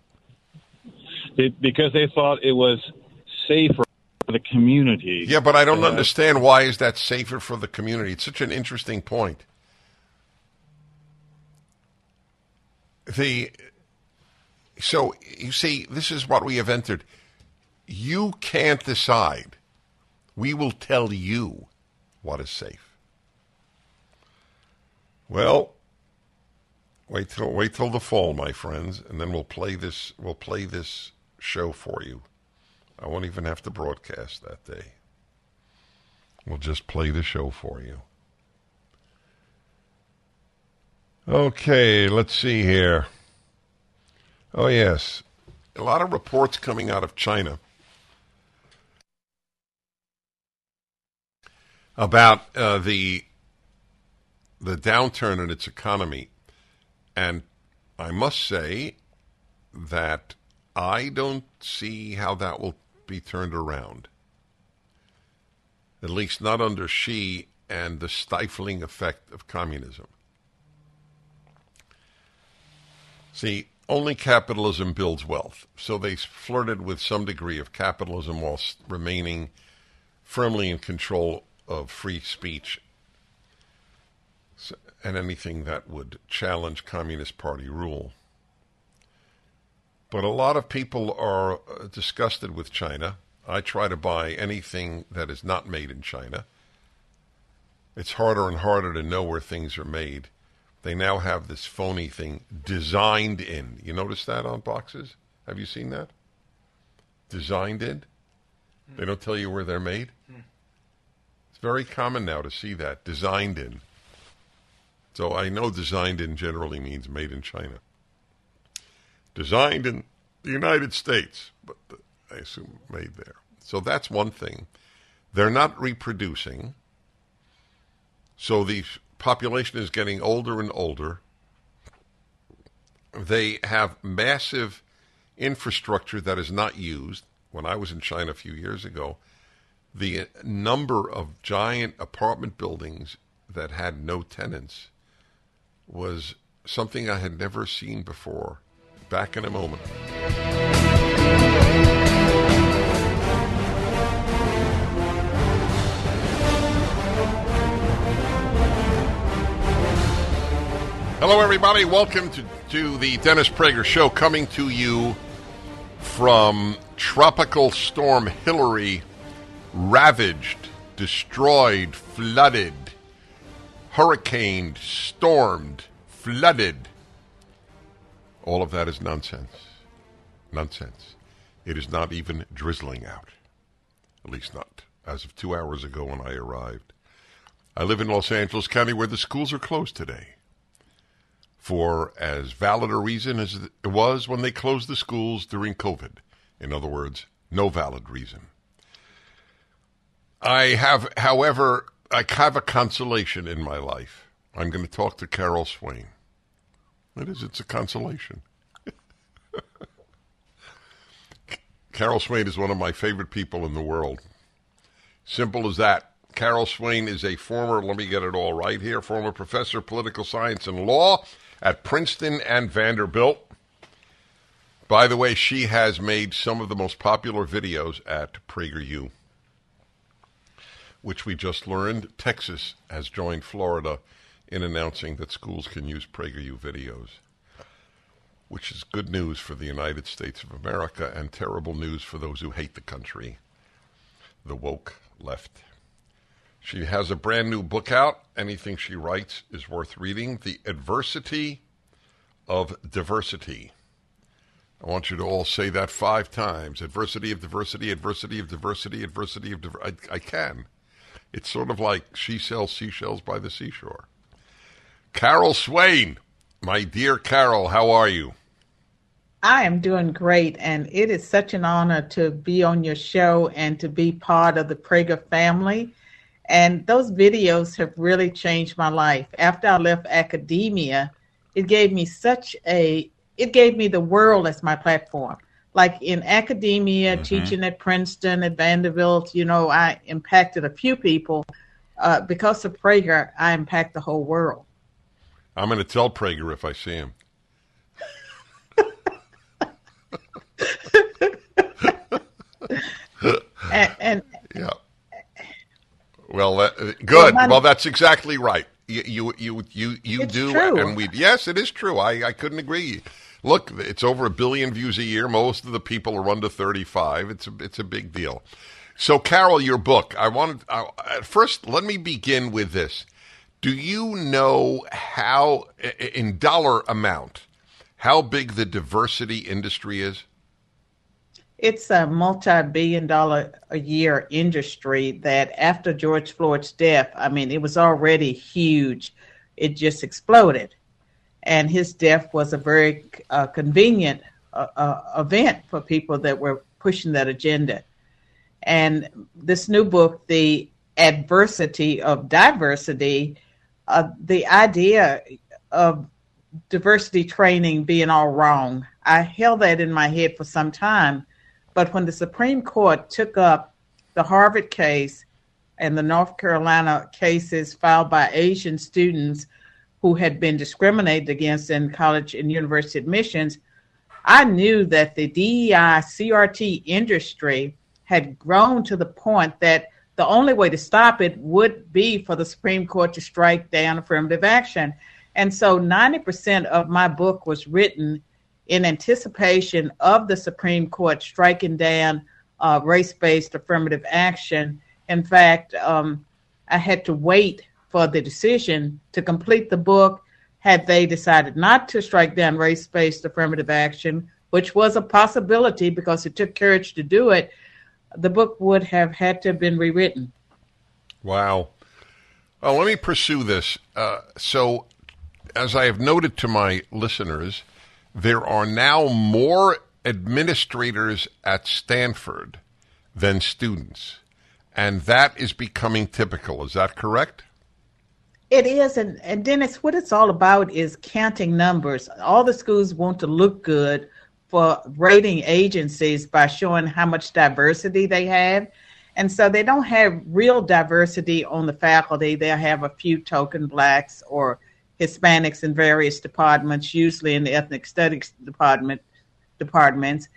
They, because they thought it was safer for the community. Yeah, but I don't uh, understand why is that safer for the community. It's such an interesting point. The so you see, this is what we have entered. You can't decide. We will tell you what is safe. Well, wait till wait till the fall, my friends, and then we'll play this. We'll play this show for you. I won't even have to broadcast that day. We'll just play the show for you. Okay, let's see here. Oh, yes. A lot of reports coming out of China about uh, the the downturn in its economy, and I must say that I don't see how that will be turned around. At least not under Xi and the stifling effect of communism. See, only capitalism builds wealth. So they flirted with some degree of capitalism whilst remaining firmly in control of free speech and anything that would challenge Communist Party rule. But a lot of people are uh, disgusted with China. I try to buy anything that is not made in China. It's harder and harder to know where things are made. They now have this phony thing designed in. You notice that on boxes? Have you seen that? Designed in? They don't tell you where they're made. Very common now to see that designed in. So I know designed in generally means made in China. Designed in the United States, but I assume made there. So that's one thing. They're not reproducing. So the population is getting older and older. They have massive infrastructure that is not used. When I was in China a few years ago, the number of giant apartment buildings that had no tenants was something I had never seen before. Back in a moment. Hello, everybody. Welcome to, to the Dennis Prager Show, coming to you from Tropical Storm Hilary, ravaged, destroyed, flooded, hurricaned, stormed, flooded. All of that is nonsense. Nonsense. It is not even drizzling out. At least not as of two hours ago when I arrived. I live in Los Angeles County where the schools are closed today for as valid a reason as it was when they closed the schools during COVID. In other words, no valid reason. I have, however, I have a consolation in my life. I'm going to talk to Carol Swain. It is, it's a consolation. Carol Swain is one of my favorite people in the world. Simple as that. Carol Swain is a former, let me get it all right here, former professor of political science and law at Princeton and Vanderbilt. By the way, she has made some of the most popular videos at PragerU, which we just learned Texas has joined Florida in announcing that schools can use PragerU videos, which is good news for the United States of America and terrible news for those who hate the country, the woke left. She has a brand new book out. Anything she writes is worth reading. The Adversity of Diversity. I want you to all say that five times. Adversity of diversity, adversity of diversity, adversity of diversity. I, I can. It's sort of like she sells seashells by the seashore. Carol Swain, my dear Carol, how are you? I am doing great, and it is such an honor to be on your show and to be part of the Prager family. And those videos have really changed my life. After I left academia, it gave me such a it gave me the world as my platform. Like in academia, mm-hmm. teaching at Princeton, at Vanderbilt, you know, I impacted a few people. Uh, because of Prager, I impact the whole world. I'm going to tell Prager if I see him. and, and yeah. Well, uh, good. Well, well, that's exactly right. You you you you, you do, true. and we yes, it is true. I I couldn't agree. Look, it's over a billion views a year. Most of the people are under thirty five. It's a, it's a big deal. So, Carol, your book. I wanted uh, first. Let me begin with this. Do you know how, in dollar amount, how big the diversity industry is? it's a multi-billion dollar a year industry that after George Floyd's death, I mean, it was already huge. It just exploded. And his death was a very uh, convenient uh, uh, event for people that were pushing that agenda. And this new book, The Adversity of Diversity, uh, the idea of diversity training being all wrong, I held that in my head for some time but when the Supreme Court took up the Harvard case and the North Carolina cases filed by Asian students who had been discriminated against in college and university admissions, I knew that the DEI CRT industry had grown to the point that the only way to stop it would be for the Supreme Court to strike down affirmative action. And so 90% of my book was written in anticipation of the Supreme Court striking down uh, race based affirmative action. In fact, um, I had to wait for the decision to complete the book had they decided not to strike down race based affirmative action, which was a possibility because it took courage to do it, the book would have had to have been rewritten. Wow. Well, let me pursue this. Uh, so, as I have noted to my listeners, there are now more administrators at Stanford than students. And that is becoming typical. Is that correct? It is, and, and Dennis, what it's all about is counting numbers. All the schools want to look good for rating agencies by showing how much diversity they have. And so they don't have real diversity on the faculty. They'll have a few token blacks or Hispanics in various departments, usually in the ethnic studies department departments,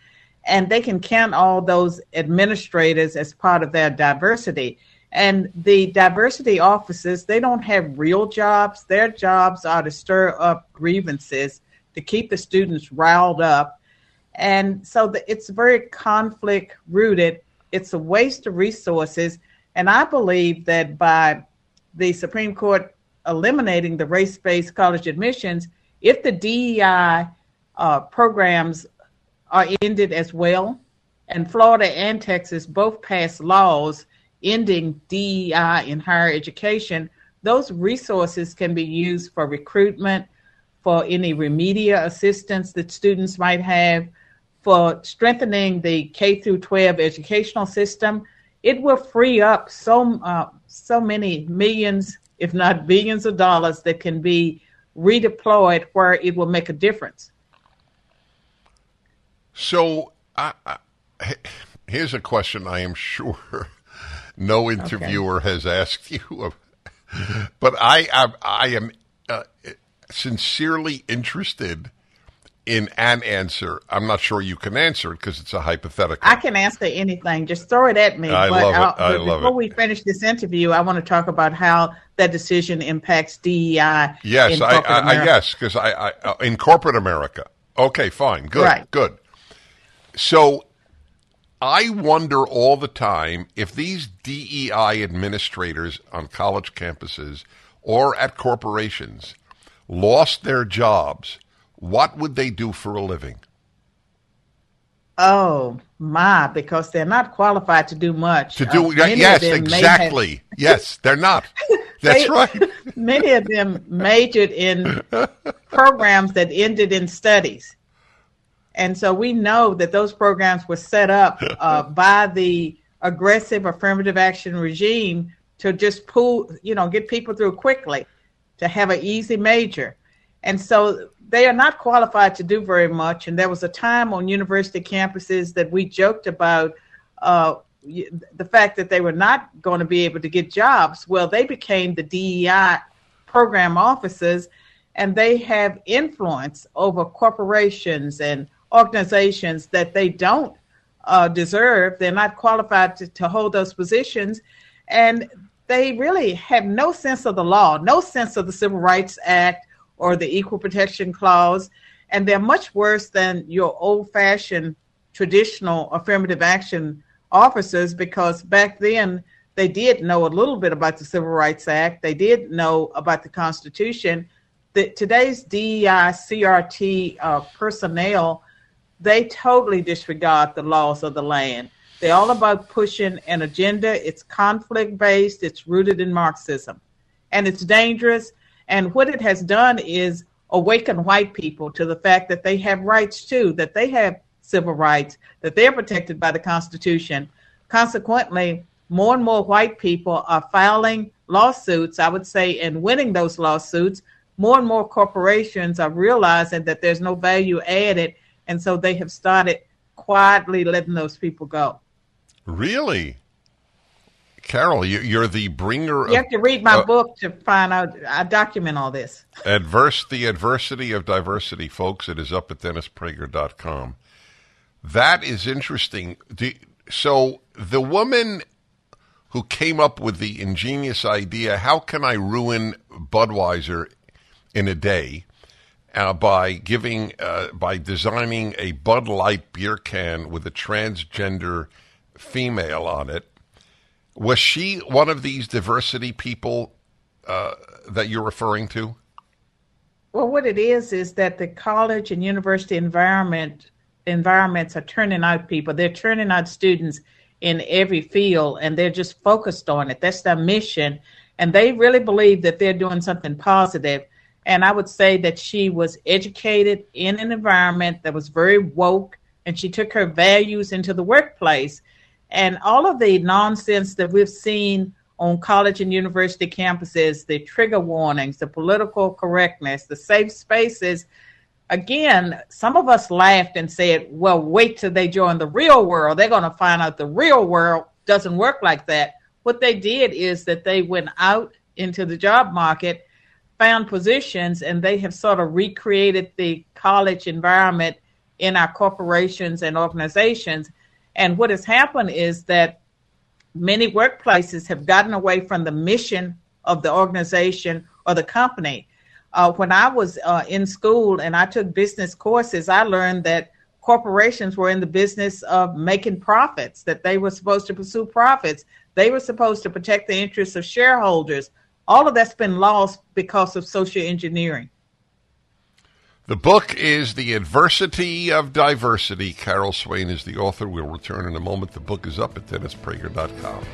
and they can count all those administrators as part of their diversity. And the diversity officers, they don't have real jobs. Their jobs are to stir up grievances, to keep the students riled up. And so the, it's very conflict rooted. It's a waste of resources. And I believe that by the Supreme Court eliminating the race based college admissions, if the DEI uh, programs are ended as well, and Florida and Texas both passed laws ending DEI in higher education, those resources can be used for recruitment, for any remedial assistance that students might have, for strengthening the K through 12 educational system. It will free up so uh, so many millions if not billions of dollars that can be redeployed where it will make a difference. So, I, here's a question I am sure no interviewer okay. has asked you, but I, I, I am uh, sincerely interested in an answer. I'm not sure you can answer it because it's a hypothetical. I can answer anything. Just throw it at me. I but love it. I love before we finish this interview, I want to talk about how that decision impacts DEI. Yes, I, I, I, yes, because I, I uh, in corporate America. Okay, fine, good, right. good. So I wonder all the time if these DEI administrators on college campuses or at corporations lost their jobs what would they do for a living? Oh my, because they're not qualified to do much. To do uh, yes, exactly. Have... yes, they're not. That's they, right. many of them majored in programs that ended in studies, and so we know that those programs were set up uh, by the aggressive affirmative action regime to just pull, you know, get people through quickly, to have an easy major, and so they are not qualified to do very much. And there was a time on university campuses that we joked about uh, the fact that they were not going to be able to get jobs. Well, they became the DEI program officers, and they have influence over corporations and organizations that they don't uh, deserve. They're not qualified to, to hold those positions. And they really have no sense of the law, no sense of the Civil Rights Act or the Equal Protection Clause, and they're much worse than your old fashioned traditional affirmative action officers because back then they did know a little bit about the Civil Rights Act, they did know about the Constitution. The, today's DEI CRT uh, personnel, they totally disregard the laws of the land. They're all about pushing an agenda. It's conflict based, it's rooted in Marxism, and it's dangerous and what it has done is awaken white people to the fact that they have rights too, that they have civil rights, that they're protected by the Constitution. Consequently, more and more white people are filing lawsuits, I would say, and winning those lawsuits. More and more corporations are realizing that there's no value added, and so they have started quietly letting those people go. Really? Carol, you, are the bringer. You have to read my uh, book to find out. I document all this. Adverse, the adversity of diversity, folks. It is up at DennisPrager.com. That is interesting. So the woman who came up with the ingenious idea, how can I ruin Budweiser in a day? Uh, by giving, uh, by designing a Bud Light beer can with a transgender female on it was she one of these diversity people uh, that you're referring to? Well, what it is is that the college and university environment environments are turning out people. They're turning out students in every field, and they're just focused on it. That's their mission, and they really believe that they're doing something positive. And I would say that she was educated in an environment that was very woke, and she took her values into the workplace. And all of the nonsense that we've seen on college and university campuses, the trigger warnings, the political correctness, the safe spaces. Again, some of us laughed and said, well, wait till they join the real world. They're going to find out the real world doesn't work like that. What they did is that they went out into the job market, found positions, and they have sort of recreated the college environment in our corporations and organizations. And what has happened is that many workplaces have gotten away from the mission of the organization or the company. Uh, when I was uh, in school and I took business courses, I learned that corporations were in the business of making profits, that they were supposed to pursue profits. They were supposed to protect the interests of shareholders. All of that's been lost because of social engineering. The book is The Adversity of Diversity. Carol Swain is the author. We'll return in a moment. The book is up at DennisPrager.com.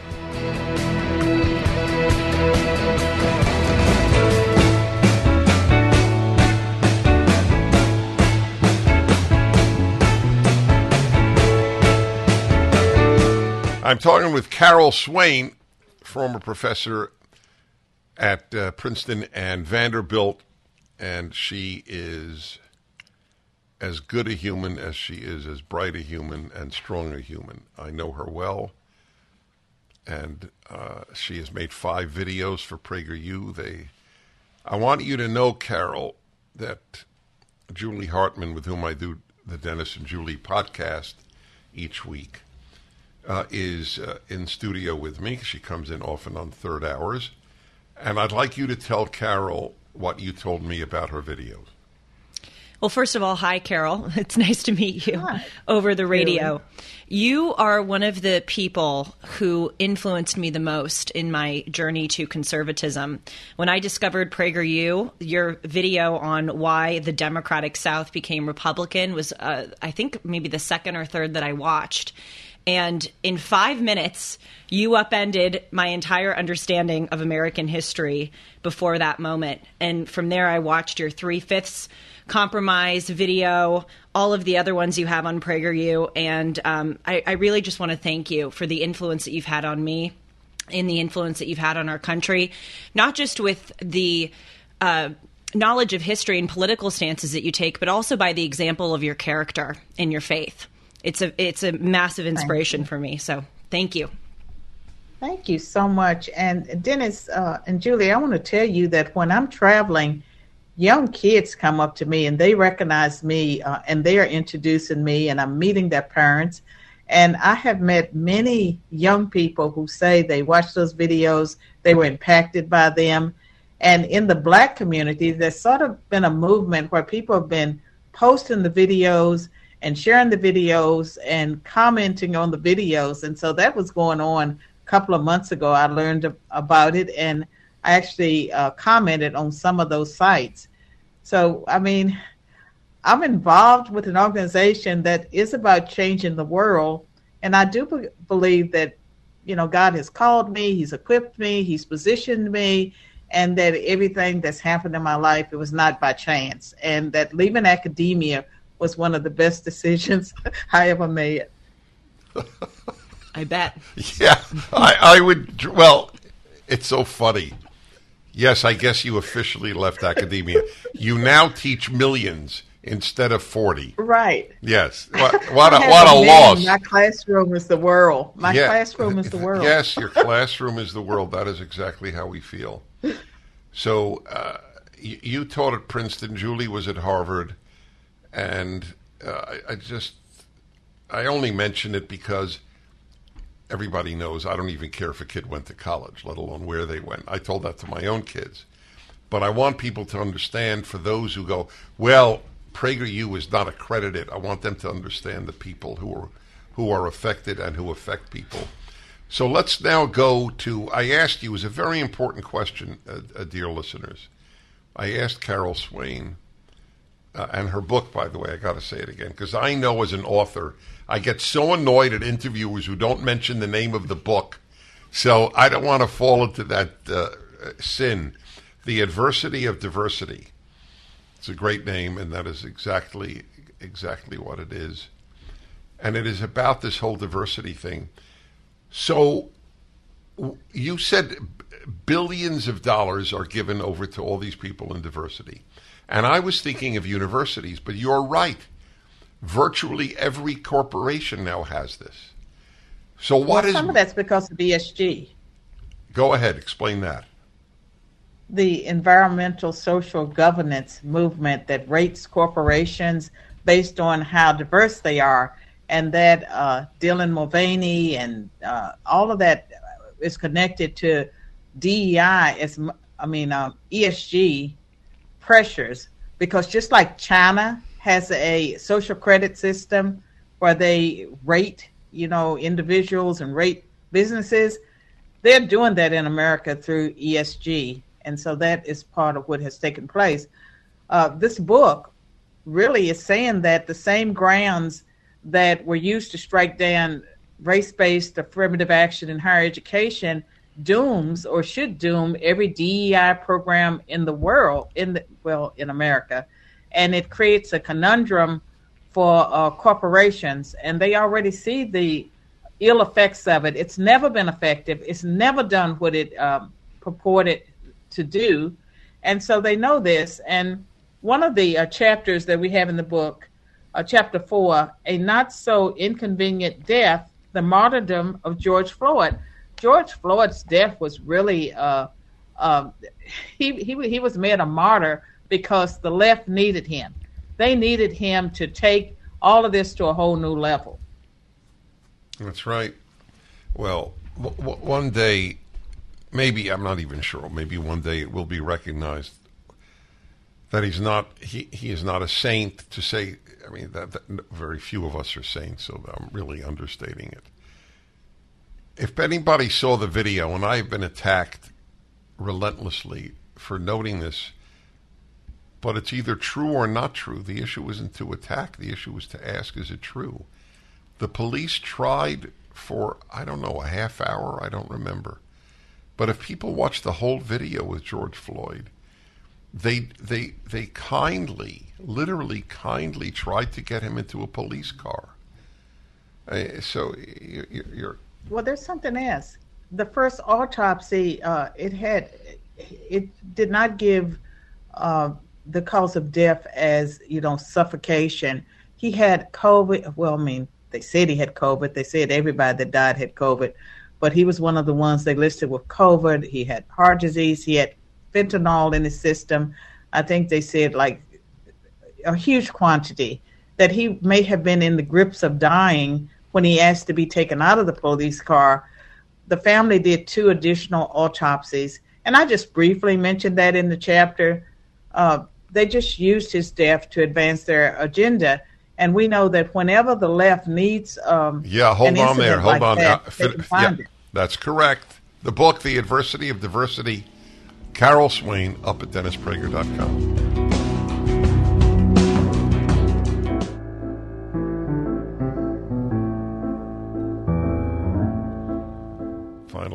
I'm talking with Carol Swain, former professor at uh, Princeton and Vanderbilt and she is as good a human as she is as bright a human and strong a human. I know her well, and uh, she has made five videos for PragerU. They, I want you to know, Carol, that Julie Hartman, with whom I do the Dennis and Julie podcast each week, uh, is uh, in studio with me. She comes in often on third hours. And I'd like you to tell Carol what you told me about her videos. Well, first of all, hi, Carol. It's nice to meet you hi. over the radio. You are one of the people who influenced me the most in my journey to conservatism. When I discovered PragerU, your video on why the Democratic South became Republican was, uh, I think, maybe the second or third that I watched. And in five minutes, you upended my entire understanding of American history before that moment. And from there, I watched your three fifths compromise video, all of the other ones you have on PragerU. And um, I, I really just want to thank you for the influence that you've had on me and the influence that you've had on our country, not just with the uh, knowledge of history and political stances that you take, but also by the example of your character and your faith it's a it's a massive inspiration for me. So thank you. Thank you so much. And Dennis uh, and Julie, I want to tell you that when I'm traveling, young kids come up to me and they recognize me uh, and they are introducing me, and I'm meeting their parents. And I have met many young people who say they watched those videos, they were impacted by them. And in the black community, there's sort of been a movement where people have been posting the videos and sharing the videos and commenting on the videos. And so that was going on a couple of months ago. I learned about it and I actually uh, commented on some of those sites. So, I mean, I'm involved with an organization that is about changing the world. And I do be- believe that, you know, God has called me, He's equipped me, He's positioned me, and that everything that's happened in my life, it was not by chance. And that leaving academia was one of the best decisions I ever made. I bet. Yeah, I, I would. Well, it's so funny. Yes, I guess you officially left academia. You now teach millions instead of 40. Right. Yes. What, what a, what a loss. My classroom is the world. My yeah. classroom is the world. Yes, your classroom is the world. That is exactly how we feel. So uh, you, you, taught at Princeton. Julie was at Harvard. And uh, I, I just, I only mention it because everybody knows I don't even care if a kid went to college, let alone where they went. I told that to my own kids. But I want people to understand for those who go, well, PragerU is not accredited. I want them to understand the people who are who are affected and who affect people. So let's now go to. I asked you, is a very important question, uh, uh, dear listeners. I asked Carol Swain, uh, and her book, by the way, I got to say it again, because I know as an author, I get so annoyed at interviewers who don't mention the name of the book. So I don't want to fall into that uh, sin. The Adversity of Diversity. It's a great name, and that is exactly exactly what it is. And it is about this whole diversity thing. So you said billions of dollars are given over to all these people in diversity. And I was thinking of universities, but you're right. Virtually every corporation now has this. So what well, is some of that's because of ESG. Go ahead, explain that. The environmental social governance movement that rates corporations based on how diverse they are, and that uh, Dylan Mulvaney and uh, all of that is connected to DEI as I mean um, ESG pressures because just like China has a social credit system where they rate you know individuals and rate businesses, they're doing that in America through ESG, and so that is part of what has taken place. Uh, this book really is saying that the same grounds that were used to strike down race-based affirmative action in higher education dooms or should doom every DEI program in the world, in the well, in America, and it creates a conundrum for uh, corporations, and they already see the ill effects of it. It's never been effective. It's never done what it um, purported to do, and so they know this. And one of the uh, chapters that we have in the book, uh, chapter four, a not so inconvenient death, the martyrdom of George Floyd George Floyd's death was really uh, uh, he, he he was made a martyr because the left needed him. They needed him to take all of this to a whole new level. That's right. Well, w- w- one day, maybe I'm not even sure. Maybe one day it will be recognized that he's not he, he is not a saint. To say, I mean, that, that very few of us are saints, so I'm really understating it if anybody saw the video, and I've been attacked relentlessly for noting this, but it's either true or not true. The issue isn't to attack, the issue is to ask, is it true? The police tried for, I don't know, a half hour, I don't remember. But if people watch the whole video with George Floyd, they they they kindly, literally kindly tried to get him into a police car. Uh, so you're, you're well, there's something else. The first autopsy, uh, it had, it did not give uh, the cause of death as you know suffocation. He had COVID. Well, I mean, they said he had COVID. They said everybody that died had COVID, but he was one of the ones they listed with COVID. He had heart disease. He had fentanyl in his system. I think they said like a huge quantity that he may have been in the grips of dying when he asked to be taken out of the police car. The family did two additional autopsies, and I just briefly mentioned that in the chapter. Uh, they just used his death to advance their agenda. And we know that whenever the left needs, um, yeah, hold on there, hold like on. That, uh, yeah, that's correct. The book, The Adversity of Diversity, Carol Swain, up at DennisPrager.com.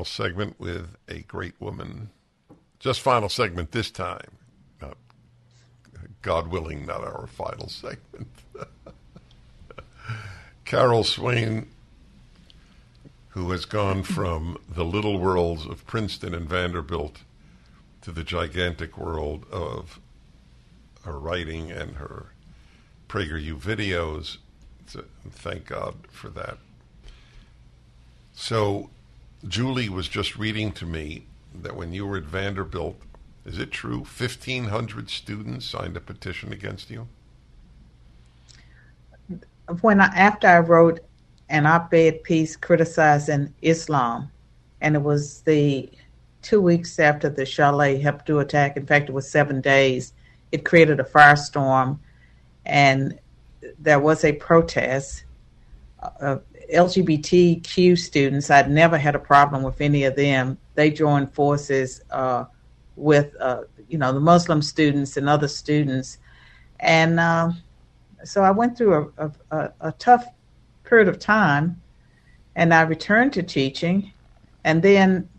final segment with a great woman. Just final segment this time. Not, God willing, not our final segment. Carol Swain, who has gone from the little worlds of Princeton and Vanderbilt to the gigantic world of her writing and her PragerU videos. So thank God for that. So Julie was just reading to me that when you were at Vanderbilt, is it true 1,500 students signed a petition against you? When I, after I wrote an op-ed piece criticizing Islam, and it was the two weeks after the Charlie Hebdo attack. In fact, it was seven days. It created a firestorm, and there was a protest. Uh, LGBTQ students, I'd never had a problem with any of them. They joined forces uh, with uh, you know the Muslim students and other students, and uh, so I went through a, a, a, tough period of time, and I returned to teaching, and then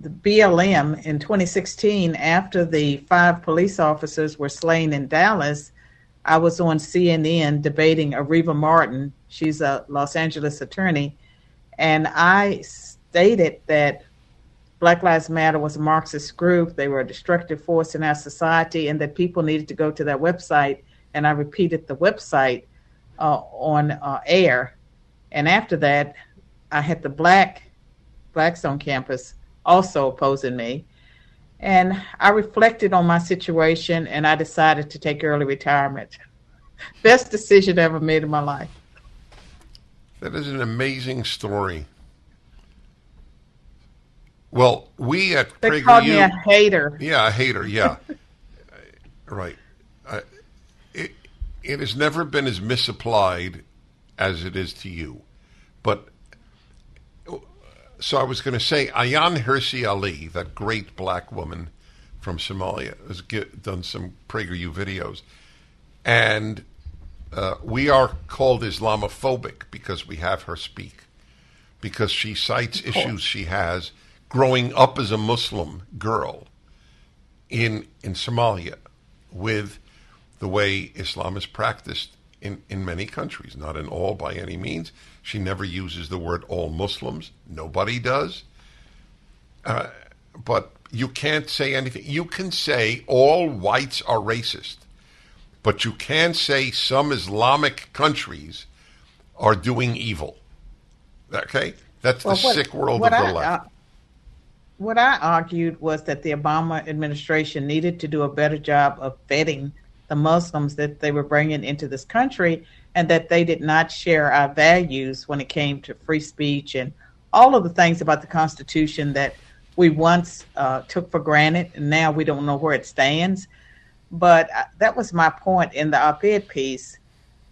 the BLM in 2016, after the five police officers were slain in Dallas, I was on CNN debating Areva Martin. She's a Los Angeles attorney, and I stated that Black Lives Matter was a Marxist group. They were a destructive force in our society, and that people needed to go to their website. And I repeated the website uh, on uh, air. And after that, I had the Black Blackstone campus also opposing me. And I reflected on my situation, and I decided to take early retirement. Best decision I ever made in my life. That is an amazing story. Well, we at they PragerU, called me a hater. Yeah, a hater. Yeah, right. Uh, it it has never been as misapplied as it is to you, but so I was going to say Ayaan Hirsi Ali, that great black woman from Somalia, has get, done some PragerU videos, and uh, we are called Islamophobic because we have her speak, because she cites issues she has growing up as a Muslim girl in in Somalia with the way Islam is practiced in, in many countries, not in all by any means. She never uses the word all Muslims. Nobody does. Uh, but you can't say anything. You can say all whites are racist, but you can't say some Islamic countries are doing evil. Okay? That's well, the what, sick world of the I, left. Uh, what I argued was that the Obama administration needed to do a better job of vetting the Muslims that they were bringing into this country and that they did not share our values when it came to free speech and all of the things about the Constitution that we once uh, took for granted and now we don't know where it stands. But uh, that was my point in the op ed piece.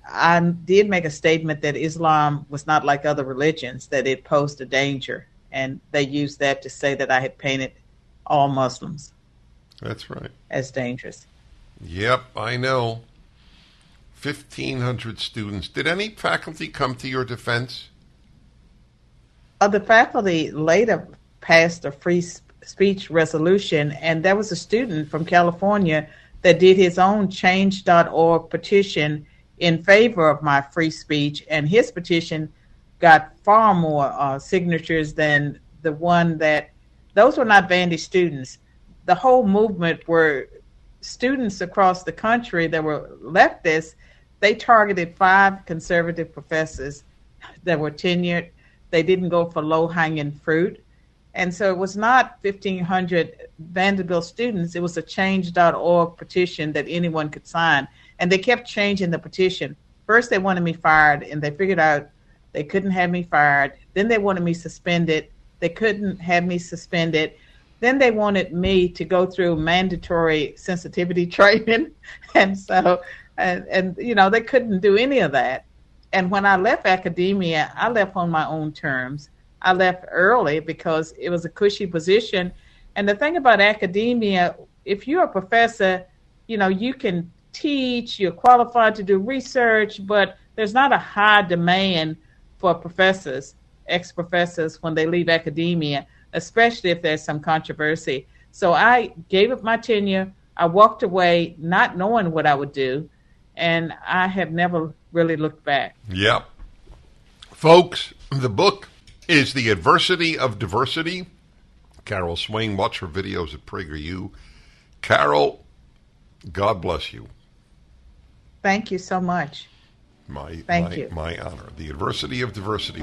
I did make a statement that Islam was not like other religions, that it posed a danger and they used that to say that I had painted all Muslims. That's right. As dangerous. Yep, I know. 1,500 students. Did any faculty come to your defense? Uh, the faculty later passed a free speech resolution, and there was a student from California that did his own change.org petition in favor of my free speech, and his petition got far more uh, signatures than the one that those were not Vandy students. The whole movement were students across the country that were leftists. They targeted five conservative professors that were tenured. They didn't go for low hanging fruit. And so it was not 1,500 Vanderbilt students. It was a change.org petition that anyone could sign. And they kept changing the petition. First, they wanted me fired, and they figured out they couldn't have me fired. Then they wanted me suspended. They couldn't have me suspended. Then they wanted me to go through mandatory sensitivity training. And so, and, and, you know, they couldn't do any of that. And when I left academia, I left on my own terms. I left early because it was a cushy position. And the thing about academia, if you're a professor, you know, you can teach, you're qualified to do research, but there's not a high demand for professors, ex professors, when they leave academia, especially if there's some controversy. So I gave up my tenure. I walked away not knowing what I would do, and I have never really looked back. Yep. Folks, the book is The Adversity of Diversity. Carol Swain, watch her videos at PragerU. Carol, God bless you. Thank you so much. My, Thank my, you. my honor. The adversity of diversity.